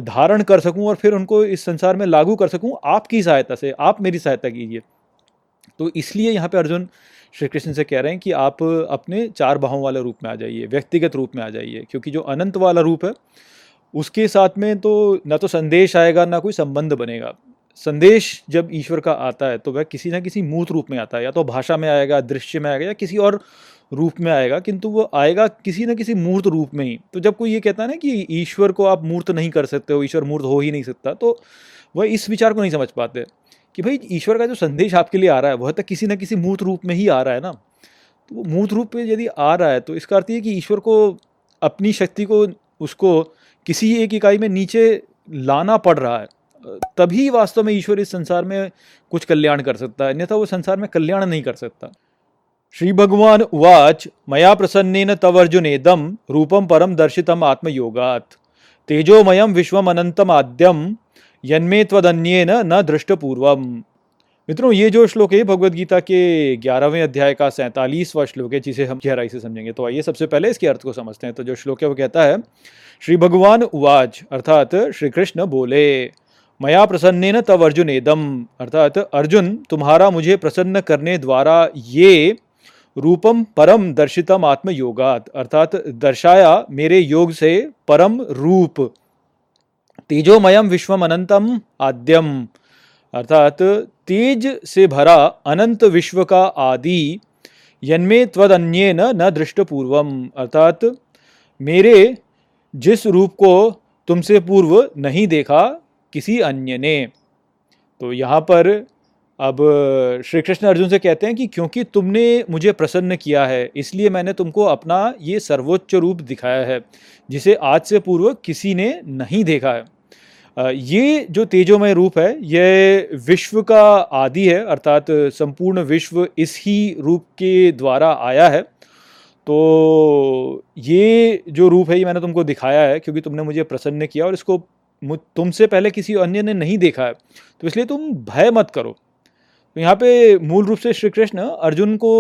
धारण कर सकूँ और फिर उनको इस संसार में लागू कर सकूँ, आपकी सहायता से, आप मेरी सहायता कीजिए। तो इसलिए यहाँ पे अर्जुन श्री कृष्ण से कह रहे हैं कि आप अपने चार बाहों वाले रूप में आ जाइए, व्यक्तिगत रूप में आ जाइए, क्योंकि जो अनंत वाला रूप है, उसके साथ में तो ना तो संदेश आएगा, ना कोई संबंध बनेगा। संदेश जब ईश्वर का आता है तो वह किसी ना किसी मूर्त रूप में आता है, या तो भाषा में आएगा, दृश्य में आएगा, या किसी और रूप में आएगा, किंतु वो आएगा किसी न किसी मूर्त रूप में ही। तो जब कोई ये कहता है ना कि ईश्वर को आप मूर्त नहीं कर सकते हो, ईश्वर मूर्त हो ही नहीं सकता तो वह इस विचार को नहीं समझ पाते कि भाई ईश्वर का जो संदेश आपके लिए आ रहा है, वह तो किसी न किसी मूर्त रूप में ही आ रहा है ना। तो वो मूर्त रूप में यदि आ रहा है तो इसका अर्थ ये कि ईश्वर को, अपनी शक्ति को, उसको किसी एक इकाई में नीचे लाना पड़ रहा है, तभी वास्तव में ईश्वर इस संसार में कुछ कल्याण कर सकता है, अन्यथा वो संसार में कल्याण नहीं कर सकता। श्रीभगवान् उवाच, मया प्रसन्नेन तवर्जुनेदं रूपं परं दर्शितम् आत्मयोगात्। तेजोमयं विश्वमनन्तमाद्यं, यन्मे त्वदन्येन न दृष्टपूर्वम। मित्रों, ये जो श्लोक है भगवत गीता के ग्यारहवें अध्याय का सैंतालीसवा श्लोक है, जिसे हम गहराई से समझेंगे। तो आइए सबसे पहले इसके अर्थ को समझते हैं। तो जो श्लोक है, वो कहता है श्री भगवान उवाच, अर्थात श्री कृष्ण बोले, मया प्रसन्नेन तव अर्जुन एदम अर्थात, अर्जुन, तुम्हारा मुझे प्रसन्न करने द्वारा ये रूपम परम दर्शितम आत्म योगात अर्थात दर्शाया मेरे योग से परम रूप। तेजोमयम विश्वम अनंतम आद्यम, अर्थात तेज से भरा अनंत विश्व का आदि, यन्मे त्वदन्य न न दृष्टपूर्वम, अर्थात मेरे जिस रूप को तुमसे पूर्व नहीं देखा किसी अन्य ने। तो यहाँ पर अब श्री कृष्ण अर्जुन से कहते हैं कि क्योंकि तुमने मुझे प्रसन्न किया है, इसलिए मैंने तुमको अपना ये सर्वोच्च रूप दिखाया है, जिसे आज से पूर्व किसी ने नहीं देखा है। ये जो तेजोमय रूप है यह विश्व का आदि है, अर्थात संपूर्ण विश्व इस ही रूप के द्वारा आया है। तो ये जो रूप है, ये मैंने तुमको दिखाया है, क्योंकि तुमने मुझे प्रसन्न किया और इसको तुमसे पहले किसी अन्य ने नहीं देखा है। तो इसलिए तुम भय मत करो। तो यहाँ पे मूल रूप से श्री कृष्ण अर्जुन को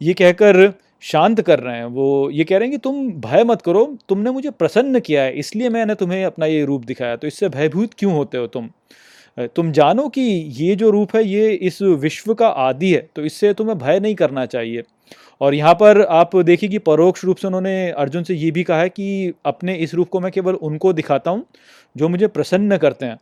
ये कहकर शांत कर रहे हैं। वो ये कह रहे हैं कि तुम भय मत करो, तुमने मुझे प्रसन्न किया है, इसलिए मैंने तुम्हें अपना ये रूप दिखाया। तो इससे भयभूत क्यों होते हो तुम? तुम जानो कि ये जो रूप है, ये इस विश्व का आदि है तो इससे तुम्हें भय नहीं करना चाहिए। और यहाँ पर आप देखिए कि परोक्ष रूप से उन्होंने अर्जुन से ये भी कहा है कि अपने इस रूप को मैं केवल उनको दिखाता हूँ, जो मुझे प्रसन्न करते हैं।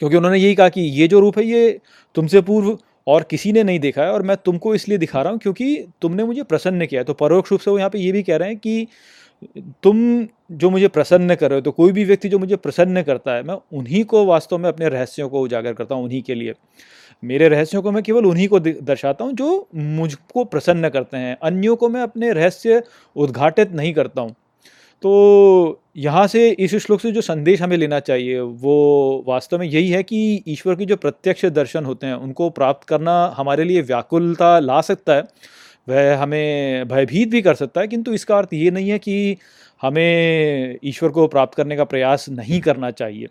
क्योंकि उन्होंने यही कहा कि ये जो रूप है, ये तुमसे पूर्व और किसी ने नहीं देखा है और मैं तुमको इसलिए दिखा रहा हूँ क्योंकि तुमने मुझे प्रसन्न किया है। तो परोक्ष रूप से वो यहाँ पे ये भी कह रहे हैं कि तुम जो मुझे प्रसन्न कर रहे हो तो कोई भी व्यक्ति जो मुझे प्रसन्न करता है, मैं उन्हीं को वास्तव में अपने रहस्यों को उजागर करता हूँ, उन्हीं के लिए। मेरे रहस्यों को मैं केवल उन्हीं को दर्शाता हूँ जो मुझको प्रसन्न करते हैं, अन्यों को मैं अपने रहस्य उद्घाटित नहीं करता हूँ। तो यहाँ से इस श्लोक से जो संदेश हमें लेना चाहिए, वो वास्तव में यही है कि ईश्वर के जो प्रत्यक्ष दर्शन होते हैं, उनको प्राप्त करना हमारे लिए व्याकुलता ला सकता है। वह हमें भयभीत भी कर सकता है, किंतु इसका अर्थ ये नहीं है कि हमें ईश्वर को प्राप्त करने का प्रयास नहीं करना चाहिए।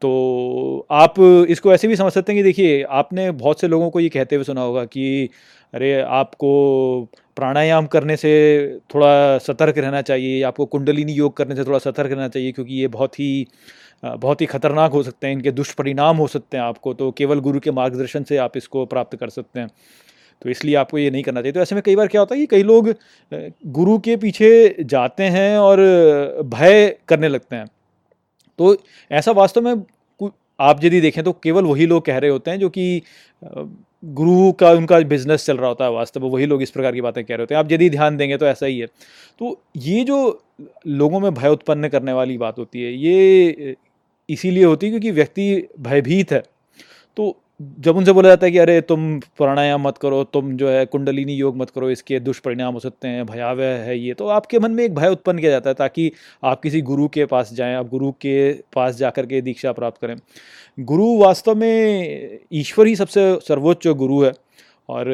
तो आप इसको ऐसे भी समझ सकते हैं कि देखिए, आपने बहुत से लोगों को ये कहते हुए सुना होगा कि, अरे, आपको प्राणायाम करने से थोड़ा सतर्क रहना चाहिए आपको कुंडलिनी योग करने से थोड़ा सतर्क रहना चाहिए, क्योंकि ये बहुत ही बहुत ही खतरनाक हो सकते हैं, इनके दुष्परिणाम हो सकते हैं आपको तो केवल गुरु के मार्गदर्शन से आप इसको प्राप्त कर सकते हैं। तो इसलिए आपको ये नहीं करना चाहिए। तो ऐसे में कई बार क्या होता है कि कई लोग गुरु के पीछे जाते हैं और भय करने लगते हैं। तो ऐसा वास्तव में आप यदि देखें तो केवल वही लोग कह रहे होते हैं जो कि गुरु का उनका बिज़नेस चल रहा होता है वास्तव में, वही लोग इस प्रकार की बातें कह रहे होते हैं। आप यदि ध्यान देंगे तो ऐसा ही है। तो ये जो लोगों में भय उत्पन्न करने वाली बात होती है, ये इसीलिए होती है क्योंकि व्यक्ति भयभीत है। तो जब उनसे बोला जाता है कि अरे तुम प्राणायाम मत करो, तुम जो है कुंडलिनी योग मत करो, इसके दुष्परिणाम हो सकते हैं, भयावह है ये तो आपके मन में एक भय उत्पन्न किया जाता है ताकि आप किसी गुरु के पास जाएँ, आप गुरु के पास जाकर के दीक्षा प्राप्त करें। गुरु वास्तव में ईश्वर ही सबसे सर्वोच्च गुरु है। और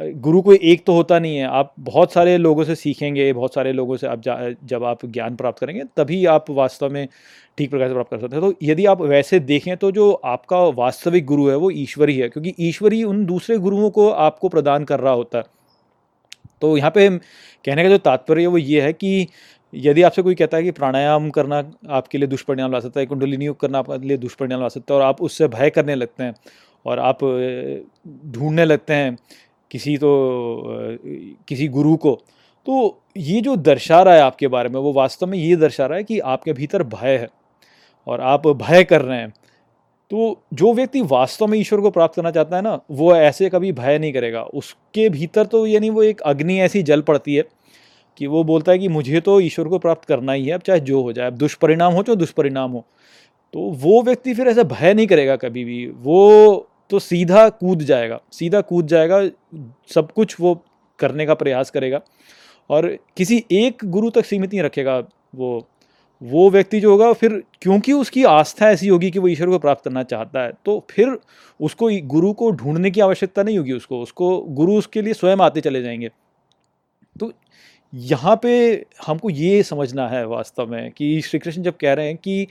गुरु कोई एक तो होता नहीं है। आप बहुत सारे लोगों से सीखेंगे, बहुत सारे लोगों से आप जब आप ज्ञान प्राप्त करेंगे, तभी आप वास्तव में ठीक प्रकार से प्राप्त कर सकते हैं। तो यदि आप वैसे देखें तो जो आपका वास्तविक गुरु है, वो ईश्वर ही है, क्योंकि ईश्वर ही उन दूसरे गुरुओं को आपको प्रदान कर रहा होता है। तो यहाँ पे कहने का जो तात्पर्य वो ये है कि यदि आपसे कोई कहता है कि प्राणायाम करना आपके लिए दुष्परिणाम ला सकता है कुंडलिनी योग करना आपके लिए दुष्परिणाम ला सकता है और आप उससे भय करने लगते हैं और आप ढूँढने लगते हैं किसी तो किसी गुरु को तो ये जो दर्शा रहा है आपके बारे में, वो वास्तव में ये दर्शा रहा है कि आपके भीतर भय है और आप भय कर रहे हैं। तो जो व्यक्ति वास्तव में ईश्वर को प्राप्त करना चाहता है ना, वो ऐसे कभी भय नहीं करेगा। उसके भीतर तो यानी वो एक अग्नि ऐसी जल पड़ती है कि वो बोलता है कि मुझे तो ईश्वर को प्राप्त करना ही है, अब चाहे जो हो जाए, अब दुष्परिणाम हो, चाहे दुष्परिणाम हो। तो वो व्यक्ति फिर ऐसा भय नहीं करेगा कभी भी। वो तो सीधा कूद जाएगा, सीधा कूद जाएगा, सब कुछ वो करने का प्रयास करेगा और किसी एक गुरु तक सीमित नहीं रखेगा वो। वो व्यक्ति जो होगा, फिर क्योंकि उसकी आस्था ऐसी होगी कि वो ईश्वर को प्राप्त करना चाहता है तो फिर उसको गुरु को ढूँढने की आवश्यकता नहीं होगी उसको। उसको गुरु उसके लिए स्वयं आते चले जाएँगे। तो यहाँ पे हमको ये समझना है वास्तव में कि श्री कृष्ण जब कह रहे हैं कि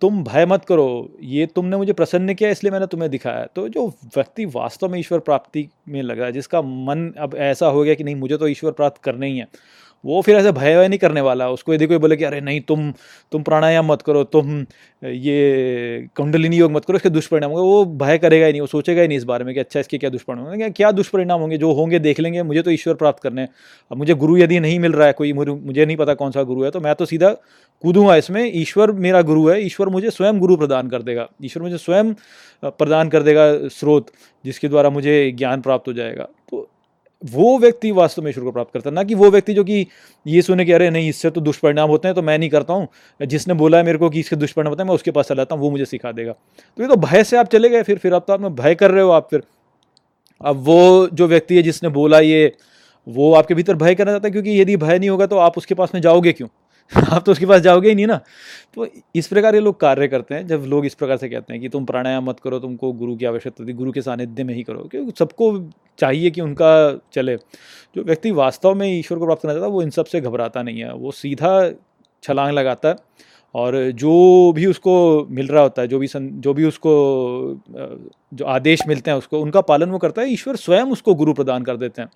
तुम भय मत करो, ये तुमने मुझे प्रसन्न किया, इसलिए मैंने तुम्हें दिखाया। तो जो व्यक्ति वास्तव में ईश्वर प्राप्ति में लगा है जिसका मन अब ऐसा हो गया कि नहीं, मुझे तो ईश्वर प्राप्त करना ही है वो फिर ऐसे भय वय नहीं करने वाला। उसको यदि कोई बोले कि, अरे नहीं, तुम तुम प्राणायाम मत करो, तुम, ये कुंडलिनी योग मत करो, इसके दुष्परिणाम होंगे। वो भय करेगा ही नहीं, वो सोचेगा ही नहीं इस बारे में कि अच्छा इसके क्या दुष्परिणाम होंगे? क्या दुष्परिणाम होंगे? जो होंगे देख लेंगे, मुझे तो ईश्वर प्राप्त करने अब मुझे गुरु यदि नहीं मिल रहा है, कोई मुझे नहीं पता कौन सा गुरु है तो मैं तो सीधा कूदूँगा इसमें, ईश्वर मेरा गुरु है, ईश्वर मुझे स्वयं गुरु प्रदान कर देगा। ईश्वर मुझे स्वयं प्रदान कर देगा स्रोत, जिसके द्वारा मुझे ज्ञान प्राप्त हो जाएगा। वो व्यक्ति वास्तव में ईश्वर को प्राप्त करता है। ना कि वो व्यक्ति जो कि ये सुने कि अरे नहीं, इससे तो दुष्परिणाम होते हैं तो मैं नहीं करता हूँ। जिसने बोला है मेरे को कि इसके दुष्परिणाम होते हैं, मैं उसके पास चला चलाता हूँ, वो मुझे सिखा देगा। तो ये तो भय से आप चले गए, फिर फिर आप तो आप में भय कर रहे हो आप फिर। अब वो जो व्यक्ति है जिसने बोला ये, वो आपके भीतर भय करना चाहता है, क्योंकि यदि भय नहीं होगा तो आप उसके पास में जाओगे क्यों? आप तो उसके पास जाओगे ही नहीं ना। तो इस प्रकार ये लोग कार्य करते हैं जब लोग इस प्रकार से कहते हैं कि तुम प्राणायाम मत करो तुमको गुरु की आवश्यकता होती गुरु के सानिध्य में ही करो क्योंकि सबको चाहिए कि उनका चले। जो व्यक्ति वास्तव में ईश्वर को प्राप्त करना चाहता है वो इन सबसे घबराता नहीं है। वो सीधा छलांग लगाता है और जो भी उसको मिल रहा होता है जो भी सं, जो भी उसको जो आदेश मिलते हैं उसको उनका पालन वो करता है। ईश्वर स्वयं उसको गुरु प्रदान कर देते हैं।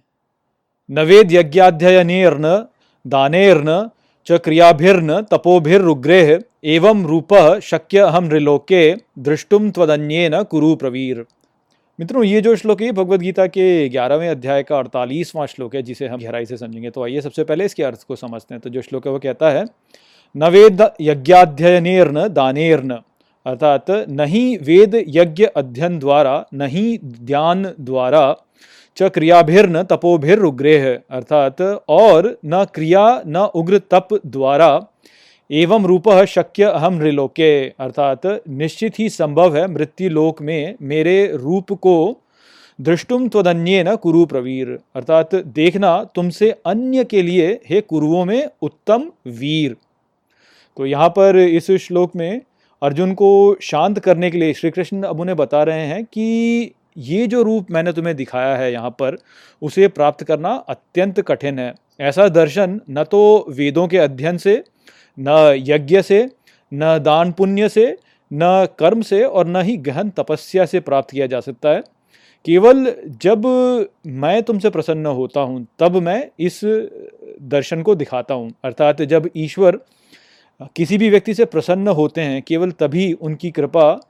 नवेद यज्ञाध्ययनेर्न दानेर्न च क्रियाभिर्न तपोभिरुग्रेह एवं रूप शक्य हम नृलोके दृष्टुम त्वदन्येन कुरु प्रवीर। मित्रों, ये जो श्लोक है, भगवद गीता के ग्यारहवें अध्याय का अड़तालीसवां श्लोक है, जिसे हम गहराई से समझेंगे। तो आइए सबसे पहले इसके अर्थ को समझते हैं। तो जो श्लोक है, वो कहता है, न वेद यज्ञाध्ययनेर्न दानेर्न अर्थात नहीं वेद यज्ञ अध्ययन द्वारा नहीं ध्यान द्वारा च क्रियाभिर्न तपोभिर्ग्रेह अर्थात और न क्रिया न उग्र तप द्वारा एवं रूप शक्य अहम नृलोके, अर्थात निश्चित ही संभव है मृत्यु लोक में मेरे रूप को दृष्टुम त्वदन्य न कुरु प्रवीर। अर्थात देखना तुमसे अन्य के लिए हे कुरुओं में उत्तम वीर। तो यहाँ पर इस श्लोक में अर्जुन को शांत करने के लिए श्री कृष्ण अब उन्हें बता रहे हैं कि ये जो रूप मैंने तुम्हें दिखाया है यहाँ पर, उसे प्राप्त करना अत्यंत कठिन है। ऐसा दर्शन न तो वेदों के अध्ययन से, न यज्ञ से, न दान पुण्य से, न कर्म से और न ही गहन तपस्या से प्राप्त किया जा सकता है। केवल जब मैं तुमसे प्रसन्न होता हूँ, तब मैं इस दर्शन को दिखाता हूँ। अर्थात जब ईश्वर किसी भी व्यक्ति से प्रसन्न होते हैं, केवल तभी उनकी कृपा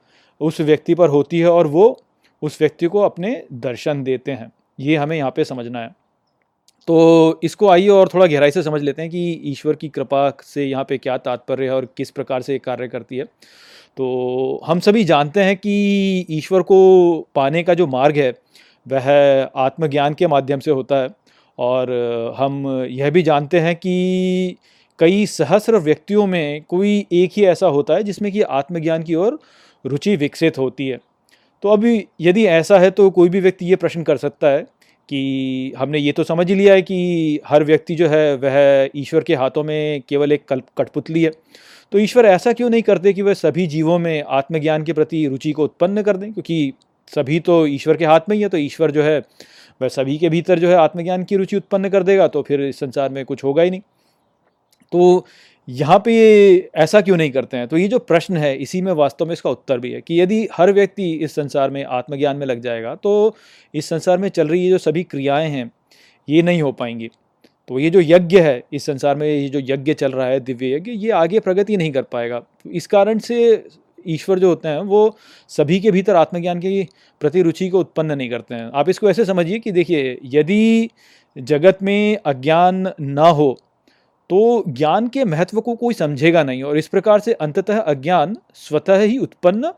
उस व्यक्ति पर होती है और वो उस व्यक्ति को अपने दर्शन देते हैं। ये हमें यहाँ पे समझना है। तो इसको आइए और थोड़ा गहराई से समझ लेते हैं कि ईश्वर की कृपा से यहाँ पे क्या तात्पर्य है और किस प्रकार से कार्य करती है। तो हम सभी जानते हैं कि ईश्वर को पाने का जो मार्ग है, वह आत्मज्ञान के माध्यम से होता है। और हम यह भी जानते हैं कि कई सहस्र व्यक्तियों में कोई एक ही ऐसा होता है जिसमें कि आत्मज्ञान की ओर रुचि विकसित होती है। तो अभी यदि ऐसा है तो कोई भी व्यक्ति ये प्रश्न कर सकता है कि हमने ये तो समझ लिया है कि हर व्यक्ति जो है, वह ईश्वर के हाथों में केवल एक कठपुतली है। तो ईश्वर ऐसा क्यों नहीं करते कि वह सभी जीवों में आत्मज्ञान के प्रति रुचि को उत्पन्न कर दें? क्योंकि सभी तो ईश्वर के हाथ में ही है तो ईश्वर जो है, वह सभी के भीतर जो है आत्मज्ञान की रुचि उत्पन्न कर देगा तो फिर इस संसार में कुछ होगा ही नहीं। तो यहाँ पे ऐसा क्यों नहीं करते हैं? तो ये जो प्रश्न है, इसी में वास्तव में इसका उत्तर भी है कि यदि हर व्यक्ति इस संसार में आत्मज्ञान में लग जाएगा तो इस संसार में चल रही ये जो सभी क्रियाएँ हैं, ये नहीं हो पाएँगी। तो ये जो यज्ञ है, इस संसार में ये जो यज्ञ चल रहा है, दिव्य यज्ञ, ये आगे प्रगति नहीं कर पाएगा। तो इस कारण से ईश्वर जो होते हैं, वो सभी के भीतर आत्मज्ञान की प्रति रुचि को उत्पन्न नहीं करते हैं। आप इसको ऐसे समझिए कि देखिए, यदि जगत में अज्ञान ना हो तो ज्ञान के महत्व को कोई समझेगा नहीं और इस प्रकार से अंततः अज्ञान स्वतः ही उत्पन्न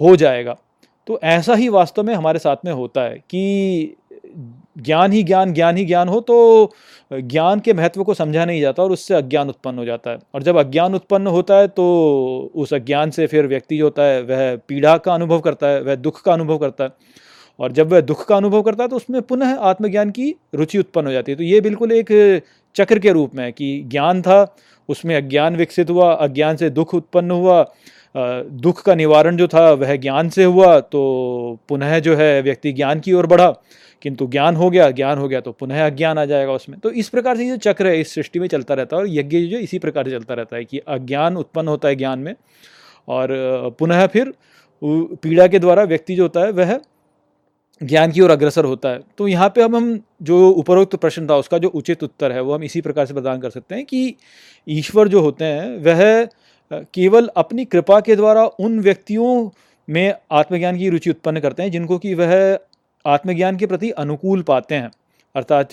हो जाएगा। तो ऐसा ही वास्तव में हमारे साथ में होता है कि ज्ञान ही ज्ञान ज्ञान ही ज्ञान हो तो ज्ञान के महत्व को समझा नहीं जाता और उससे अज्ञान उत्पन्न हो जाता है। और जब अज्ञान उत्पन्न होता है तो उस अज्ञान से फिर व्यक्ति जो होता है वह पीड़ा का अनुभव करता है, वह दुख का अनुभव करता है। और जब वह दुख का अनुभव करता है तो उसमें पुनः आत्मज्ञान की रुचि उत्पन्न हो जाती है। तो ये बिल्कुल एक चक्र के रूप में कि ज्ञान था, उसमें अज्ञान विकसित हुआ, अज्ञान से दुख उत्पन्न हुआ दुख का निवारण जो था वह ज्ञान से हुआ तो पुनः जो है व्यक्ति ज्ञान की ओर बढ़ा। किंतु ज्ञान हो गया, ज्ञान हो गया तो पुनः अज्ञान आ जाएगा उसमें। तो इस प्रकार से ये चक्र है, इस सृष्टि में चलता रहता है और यज्ञ जो इसी प्रकार से चलता रहता है कि अज्ञान उत्पन्न होता है ज्ञान में और पुनः फिर पीड़ा के द्वारा व्यक्ति जो होता है, वह ज्ञान की ओर अग्रसर होता है। तो यहाँ पे हम हम जो उपरोक्त प्रश्न था, उसका जो उचित उत्तर है, वो हम इसी प्रकार से प्रदान कर सकते हैं कि ईश्वर जो होते हैं, वह केवल अपनी कृपा के द्वारा उन व्यक्तियों में आत्मज्ञान की रुचि उत्पन्न करते हैं, जिनको कि वह आत्मज्ञान के प्रति अनुकूल पाते हैं। अर्थात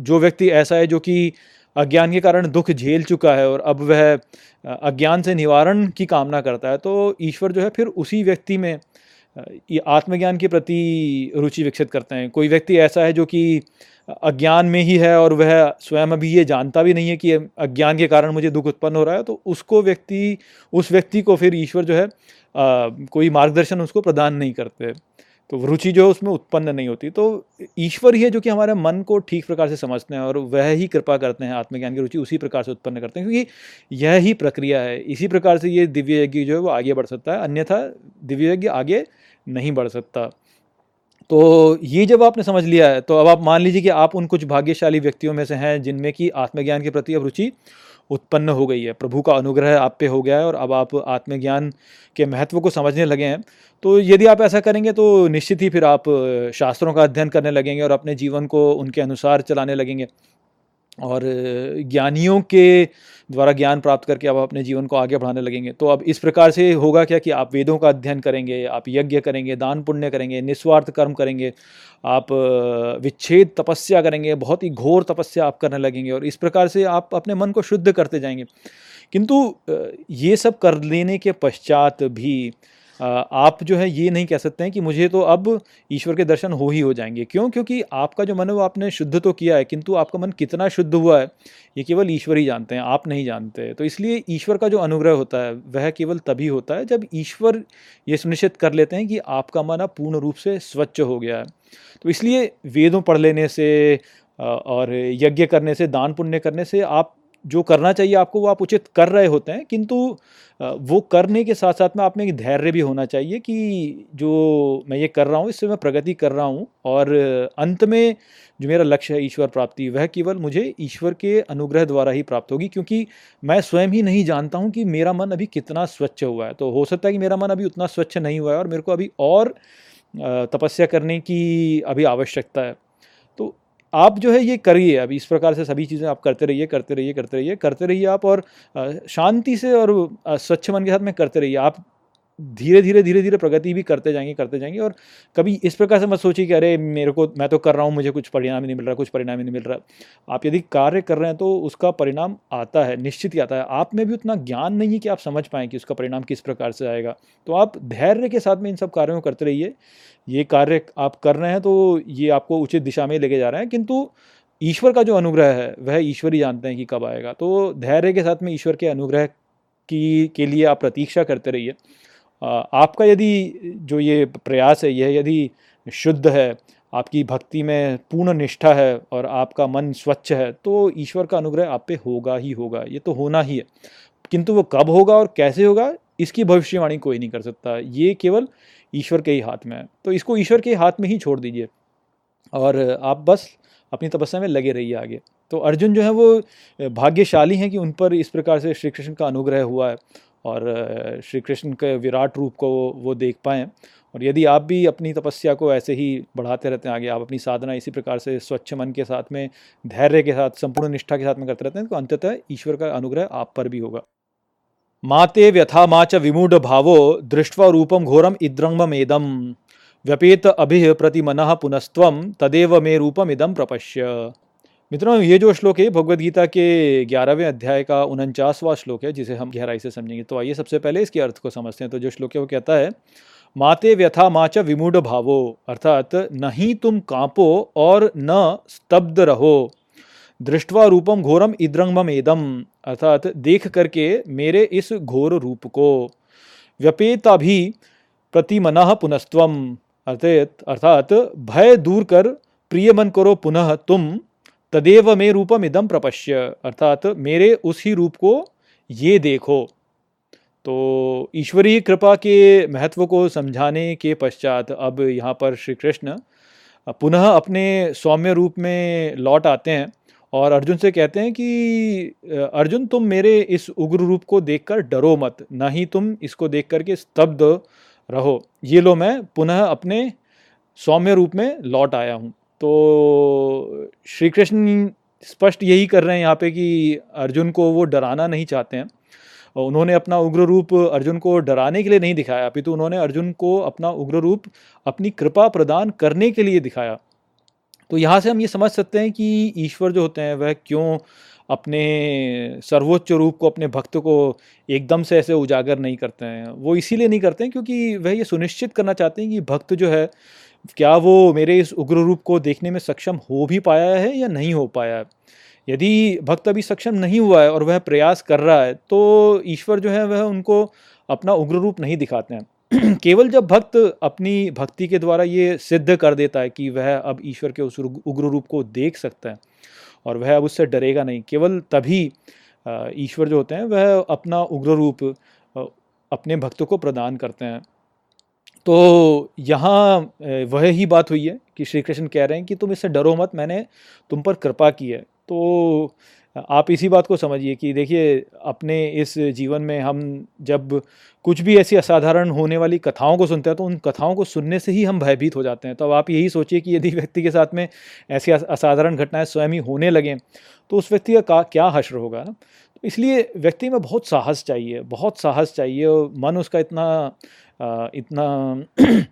जो व्यक्ति ऐसा है जो कि अज्ञान के कारण दुख झेल चुका है और अब वह अज्ञान से निवारण की कामना करता है तो ईश्वर जो है फिर उसी व्यक्ति में ये आत्मज्ञान के प्रति रुचि विकसित करते हैं। कोई व्यक्ति ऐसा है जो कि अज्ञान में ही है और वह स्वयं अभी ये जानता भी नहीं है कि अज्ञान के कारण मुझे दुख उत्पन्न हो रहा है तो उसको व्यक्ति उस व्यक्ति को फिर ईश्वर जो है आ, कोई मार्गदर्शन उसको प्रदान नहीं करते। तो रुचि जो है उसमें उत्पन्न नहीं होती। तो ईश्वर ही है जो कि हमारे मन को ठीक प्रकार से समझते हैं और वह ही कृपा करते हैं आत्मज्ञान की रुचि उसी प्रकार से उत्पन्न करते हैं। क्योंकि यह ही प्रक्रिया है। इसी प्रकार से ये दिव्य यज्ञ जो है वो आगे बढ़ सकता है। अन्यथा दिव्य यज्ञ आगे नहीं बढ़ सकता। तो ये जब आपने समझ लिया है तो अब आप मान लीजिए कि आप उन कुछ भाग्यशाली व्यक्तियों में से हैं जिनमें कि आत्मज्ञान के प्रति अब रुचि उत्पन्न हो गई है। प्रभु का अनुग्रह आप पे हो गया है और अब आप आत्मज्ञान के महत्व को समझने लगे हैं। तो यदि आप ऐसा करेंगे तो निश्चित ही फिर आप शास्त्रों का अध्ययन करने लगेंगे और अपने जीवन को उनके अनुसार चलाने लगेंगे। और ज्ञानियों के द्वारा ज्ञान प्राप्त करके आप अपने जीवन को आगे बढ़ाने लगेंगे। तो अब इस प्रकार से होगा क्या कि आप वेदों का अध्ययन करेंगे, आप यज्ञ करेंगे, दान पुण्य करेंगे, निस्वार्थ कर्म करेंगे, आप विच्छेद तपस्या करेंगे, बहुत ही घोर तपस्या आप करने लगेंगे और इस प्रकार से आप अपने मन को शुद्ध करते जाएँगे। किंतु ये सब कर लेने के पश्चात भी आप जो है ये नहीं कह सकते हैं कि मुझे तो अब ईश्वर के दर्शन हो ही हो जाएँगे। क्यों? क्योंकि आपका जो मन है वो आपने शुद्ध तो किया है, किंतु आपका मन कितना शुद्ध हुआ है, ये केवल ईश्वर ही जानते हैं, आप नहीं जानते। तो इसलिए ईश्वर का जो अनुग्रह होता है, वह केवल तभी होता है जब ईश्वर ये सुनिश्चित कर लेते हैं कि आपका मन अब पूर्ण रूप से स्वच्छ हो गया है। तो इसलिए वेदों पढ़ लेने से और यज्ञ करने से, दान पुण्य करने से आप जो करना चाहिए आपको, वो आप उचित कर रहे होते हैं, किंतु वो करने के साथ साथ में आप में एक धैर्य भी होना चाहिए कि जो मैं ये कर रहा हूँ, इससे मैं प्रगति कर रहा हूँ और अंत में जो मेरा लक्ष्य है ईश्वर प्राप्ति, वह केवल मुझे ईश्वर के अनुग्रह द्वारा ही प्राप्त होगी, क्योंकि मैं स्वयं ही नहीं जानता हूँ कि मेरा मन अभी कितना स्वच्छ हुआ है। तो हो सकता है कि मेरा मन अभी उतना स्वच्छ नहीं हुआ है और मेरे को अभी और तपस्या करने की अभी आवश्यकता है। आप जो है ये करिए, अब इस प्रकार से सभी चीज़ें आप करते रहिए करते रहिए करते रहिए करते रहिए आप और शांति से और स्वच्छ मन के साथ में करते रहिए। आप धीरे धीरे धीरे धीरे प्रगति भी करते जाएँगे करते जाएँगे और कभी इस प्रकार से मत सोचिए कि अरे मेरे को, मैं तो कर रहा हूँ, मुझे कुछ परिणाम ही नहीं मिल रहा, कुछ परिणाम ही नहीं मिल रहा। आप यदि कार्य कर रहे हैं तो उसका परिणाम आता है, निश्चित ही आता है। आप में भी उतना ज्ञान नहीं है कि आप समझ पाएँ कि उसका परिणाम किस प्रकार से आएगा। तो आप धैर्य के साथ में इन सब कार्यों को करते रहिए। ये कार्य आप कर रहे हैं तो ये आपको उचित दिशा में लेके जा रहे हैं, किंतु ईश्वर का जो अनुग्रह है, वह ईश्वर ही जानते हैं कि कब आएगा। तो धैर्य के साथ में ईश्वर के अनुग्रह की, के लिए आप प्रतीक्षा करते रहिए। आपका यदि जो ये प्रयास है, यह यदि शुद्ध है, आपकी भक्ति में पूर्ण निष्ठा है और आपका मन स्वच्छ है तो ईश्वर का अनुग्रह आप पे होगा ही होगा, ये तो होना ही है। किंतु वो कब होगा और कैसे होगा, इसकी भविष्यवाणी कोई नहीं कर सकता, ये केवल ईश्वर के ही हाथ में है। तो इसको ईश्वर के हाथ में ही छोड़ दीजिए और आप बस अपनी तपस्या में लगे रहिए आगे। तो अर्जुन जो है वो भाग्यशाली हैं कि उन पर इस प्रकार से श्री कृष्ण का अनुग्रह हुआ है और श्री कृष्ण के विराट रूप को वो देख पाएँ। और यदि आप भी अपनी तपस्या को ऐसे ही बढ़ाते रहते हैं, आगे आप अपनी साधना इसी प्रकार से स्वच्छ मन के साथ में, धैर्य के साथ, संपूर्ण निष्ठा के साथ में करते रहते हैं तो अंततः ईश्वर का अनुग्रह आप पर भी होगा। माते व्यथा माच विमूढ़ भावो दृष्ट्वा रूपम घोरम इद्रंगमेदम व्यपेत अभि प्रतिमन पुनस्व तदेव मे रूपम इदम प्रपश्य। मित्रों, ये जो श्लोक है, भगवद गीता के ग्यारहवें अध्याय का उनचासवां श्लोक है, जिसे हम गहराई से समझेंगे। तो आइए सबसे पहले इसके अर्थ को समझते हैं। तो जो श्लोक है, वो कहता है, माते व्यथा माच विमूढ़ भावो अर्थात नहीं तुम कांपो और न स्तब्ध रहो। दृष्टवा रूपम घोरम इद्रंगम एदम, अर्थात देख करके मेरे इस घोर रूप को। व्यपेता भी प्रतिमन पुनस्त्वम, अर्थात अर्थात, भय दूर कर, प्रिय मन करो पुनः तुम। तदेव में रूपम इदम प्रपश्य। अर्थात मेरे उसी रूप को ये देखो। तो ईश्वरीय कृपा के महत्व को समझाने के पश्चात अब यहाँ पर श्री कृष्ण पुनः अपने सौम्य रूप में लौट आते हैं और अर्जुन से कहते हैं कि अर्जुन, तुम मेरे इस उग्र रूप को देखकर डरो मत, ना ही तुम इसको देख करके स्तब्ध रहो। ये लो मैं पुनः अपने सौम्य रूप में लौट आया हूँ। तो श्री कृष्ण स्पष्ट यही कर रहे हैं यहाँ पे कि अर्जुन को वो डराना नहीं चाहते हैं। उन्होंने अपना उग्र रूप अर्जुन को डराने के लिए नहीं दिखाया, अपितु उन्होंने अर्जुन को अपना उग्र रूप, अपनी कृपा प्रदान करने के लिए दिखाया। तो यहाँ से हम ये समझ सकते हैं कि ईश्वर जो होते हैं, वह क्यों अपने सर्वोच्च रूप को, अपने भक्त को एकदम से ऐसे उजागर नहीं करते हैं। वो इसीलिए नहीं करते हैं क्योंकि वह ये सुनिश्चित करना चाहते हैं कि भक्त जो है क्या वो मेरे इस उग्र रूप को देखने में सक्षम हो भी पाया है या नहीं हो पाया है? यदि भक्त अभी सक्षम नहीं हुआ है और वह प्रयास कर रहा है तो ईश्वर जो है वह उनको अपना उग्र रूप नहीं दिखाते हैं। केवल जब भक्त अपनी भक्ति के द्वारा ये सिद्ध कर देता है कि वह अब ईश्वर के उस उग्र रूप को देख सकता है और वह अब उससे डरेगा नहीं, केवल तभी ईश्वर जो होते हैं वह अपना उग्र रूप अपने भक्तों को प्रदान करते हैं। तो यहाँ वह ही बात हुई है कि श्री कृष्ण कह रहे हैं कि तुम इससे डरो मत, मैंने तुम पर कृपा की है। तो आप इसी बात को समझिए कि देखिए, अपने इस जीवन में हम जब कुछ भी ऐसी असाधारण होने वाली कथाओं को सुनते हैं तो उन कथाओं को सुनने से ही हम भयभीत हो जाते हैं। तो आप यही सोचिए कि यदि व्यक्ति के साथ में ऐसी असाधारण घटनाएँ स्वयं ही होने लगें तो उस व्यक्ति का, क्या हश्र होगा ना? इसलिए व्यक्ति में बहुत साहस चाहिए, बहुत साहस चाहिए मन उसका इतना इतना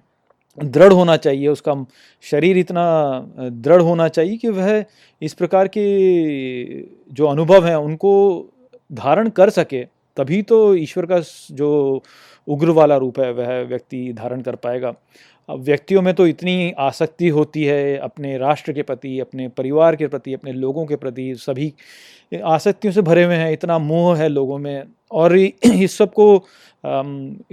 दृढ़ होना चाहिए, उसका शरीर इतना दृढ़ होना चाहिए कि वह इस प्रकार के जो अनुभव हैं उनको धारण कर सके, तभी तो ईश्वर का जो उग्र वाला रूप है वह व्यक्ति धारण कर पाएगा। व्यक्तियों में तो इतनी आसक्ति होती है अपने राष्ट्र के प्रति, अपने परिवार के प्रति, अपने लोगों के प्रति, सभी आसक्तियों से भरे हुए हैं, इतना मोह है लोगों में। और इस सबको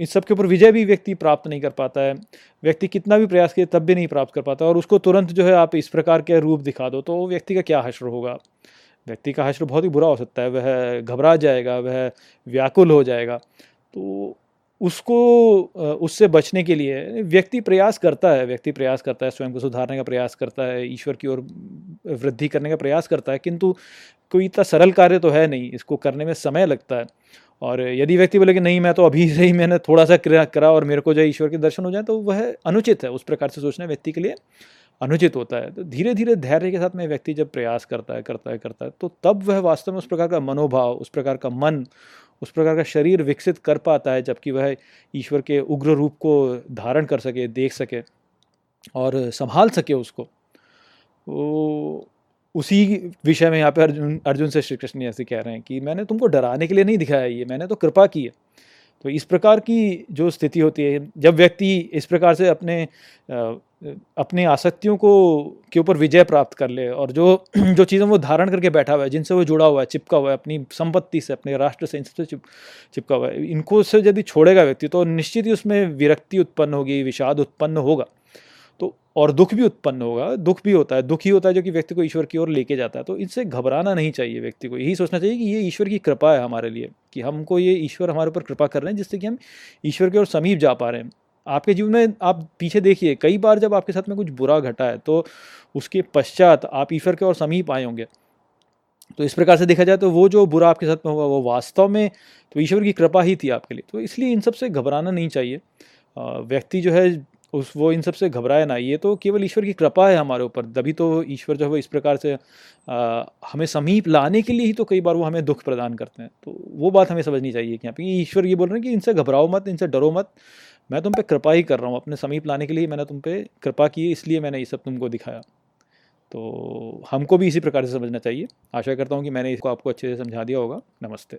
इस सब के ऊपर विजय भी व्यक्ति प्राप्त नहीं कर पाता है। व्यक्ति कितना भी प्रयास करे तब भी नहीं प्राप्त कर पाता और उसको तुरंत जो है आप इस प्रकार के रूप दिखा दो तो व्यक्ति का क्या हश्र होगा? व्यक्ति का हश्र बहुत ही बुरा हो सकता है। वह घबरा जाएगा, वह व्याकुल हो जाएगा। तो उसको उससे बचने के लिए व्यक्ति प्रयास करता है, व्यक्ति प्रयास करता है, स्वयं को सुधारने का प्रयास करता है, ईश्वर की ओर वृद्धि करने का प्रयास करता है, किंतु कोई इतना सरल कार्य तो है नहीं, इसको करने में समय लगता है। और यदि व्यक्ति बोले कि नहीं, मैं तो अभी से ही मैंने थोड़ा सा क्रिया करा और मेरे को जो ईश्वर के दर्शन हो जाए तो वह अनुचित है, उस प्रकार से सोचना व्यक्ति के लिए अनुचित होता है। तो धीरे धीरे धैर्य के साथ में व्यक्ति जब प्रयास करता है करता है करता है तो तब वह वास्तव में उस प्रकार का मनोभाव, उस प्रकार का मन उस प्रकार का शरीर विकसित कर पाता है, जबकि वह ईश्वर के उग्र रूप को धारण कर सके, देख सके और संभाल सके उसको। वो उसी विषय में यहाँ पे अर्जुन अर्जुन से श्री कृष्ण ऐसे कह रहे हैं कि मैंने तुमको डराने के लिए नहीं दिखाया ये, मैंने तो कृपा की है। तो इस प्रकार की जो स्थिति होती है, जब व्यक्ति इस प्रकार से अपने अपने आसक्तियों को, के ऊपर विजय प्राप्त कर ले और जो जो चीज़ें वो धारण करके बैठा हुआ है, जिनसे वो जुड़ा हुआ है, चिपका हुआ है, अपनी संपत्ति से, अपने राष्ट्र से, इनसे चिप, चिपका हुआ है, इनको से यदि छोड़ेगा व्यक्ति तो निश्चित ही उसमें विरक्ति उत्पन्न होगी, विषाद उत्पन्न होगा। तो और दुख भी उत्पन्न होगा, दुख भी होता है, दुख ही होता है जो कि व्यक्ति को ईश्वर की ओर लेके जाता है तो इनसे घबराना नहीं चाहिए व्यक्ति को। यही सोचना चाहिए कि ये ईश्वर की कृपा है हमारे लिए, कि हमको ये ईश्वर हमारे ऊपर कृपा कर रहे हैं, जिससे कि हम ईश्वर की ओर समीप जा पा रहे हैं। आपके जीवन में आप पीछे देखिए, कई बार जब आपके साथ में कुछ बुरा घटा है तो उसके पश्चात आप ईश्वर के और समीप आए होंगे। तो इस प्रकार से देखा जाए तो वो जो बुरा आपके साथ में हुआ, वो वास्तव में तो ईश्वर की कृपा ही थी आपके लिए। तो इसलिए इन सबसे घबराना नहीं चाहिए। व्यक्ति जो है उस वो इन सबसे घबराए ना। ये तो केवल ईश्वर की कृपा है हमारे ऊपर। तभी तो ईश्वर जो है वो इस प्रकार से आ, हमें समीप लाने के लिए ही तो कई बार वो हमें दुख प्रदान करते हैं। तो वो बात हमें समझनी चाहिए कि यहाँ पे ईश्वर ये बोल रहे हैं कि इनसे घबराओ मत इनसे डरो मत। मैं तुम पे कृपा ही कर रहा हूँ। अपने समीप लाने के लिए मैंने तुम पे कृपा की इसलिए मैंने ये सब तुमको दिखाया। तो हमको भी इसी प्रकार से समझना चाहिए। आशा करता हूँ कि मैंने इसको आपको अच्छे से समझा दिया होगा। नमस्ते।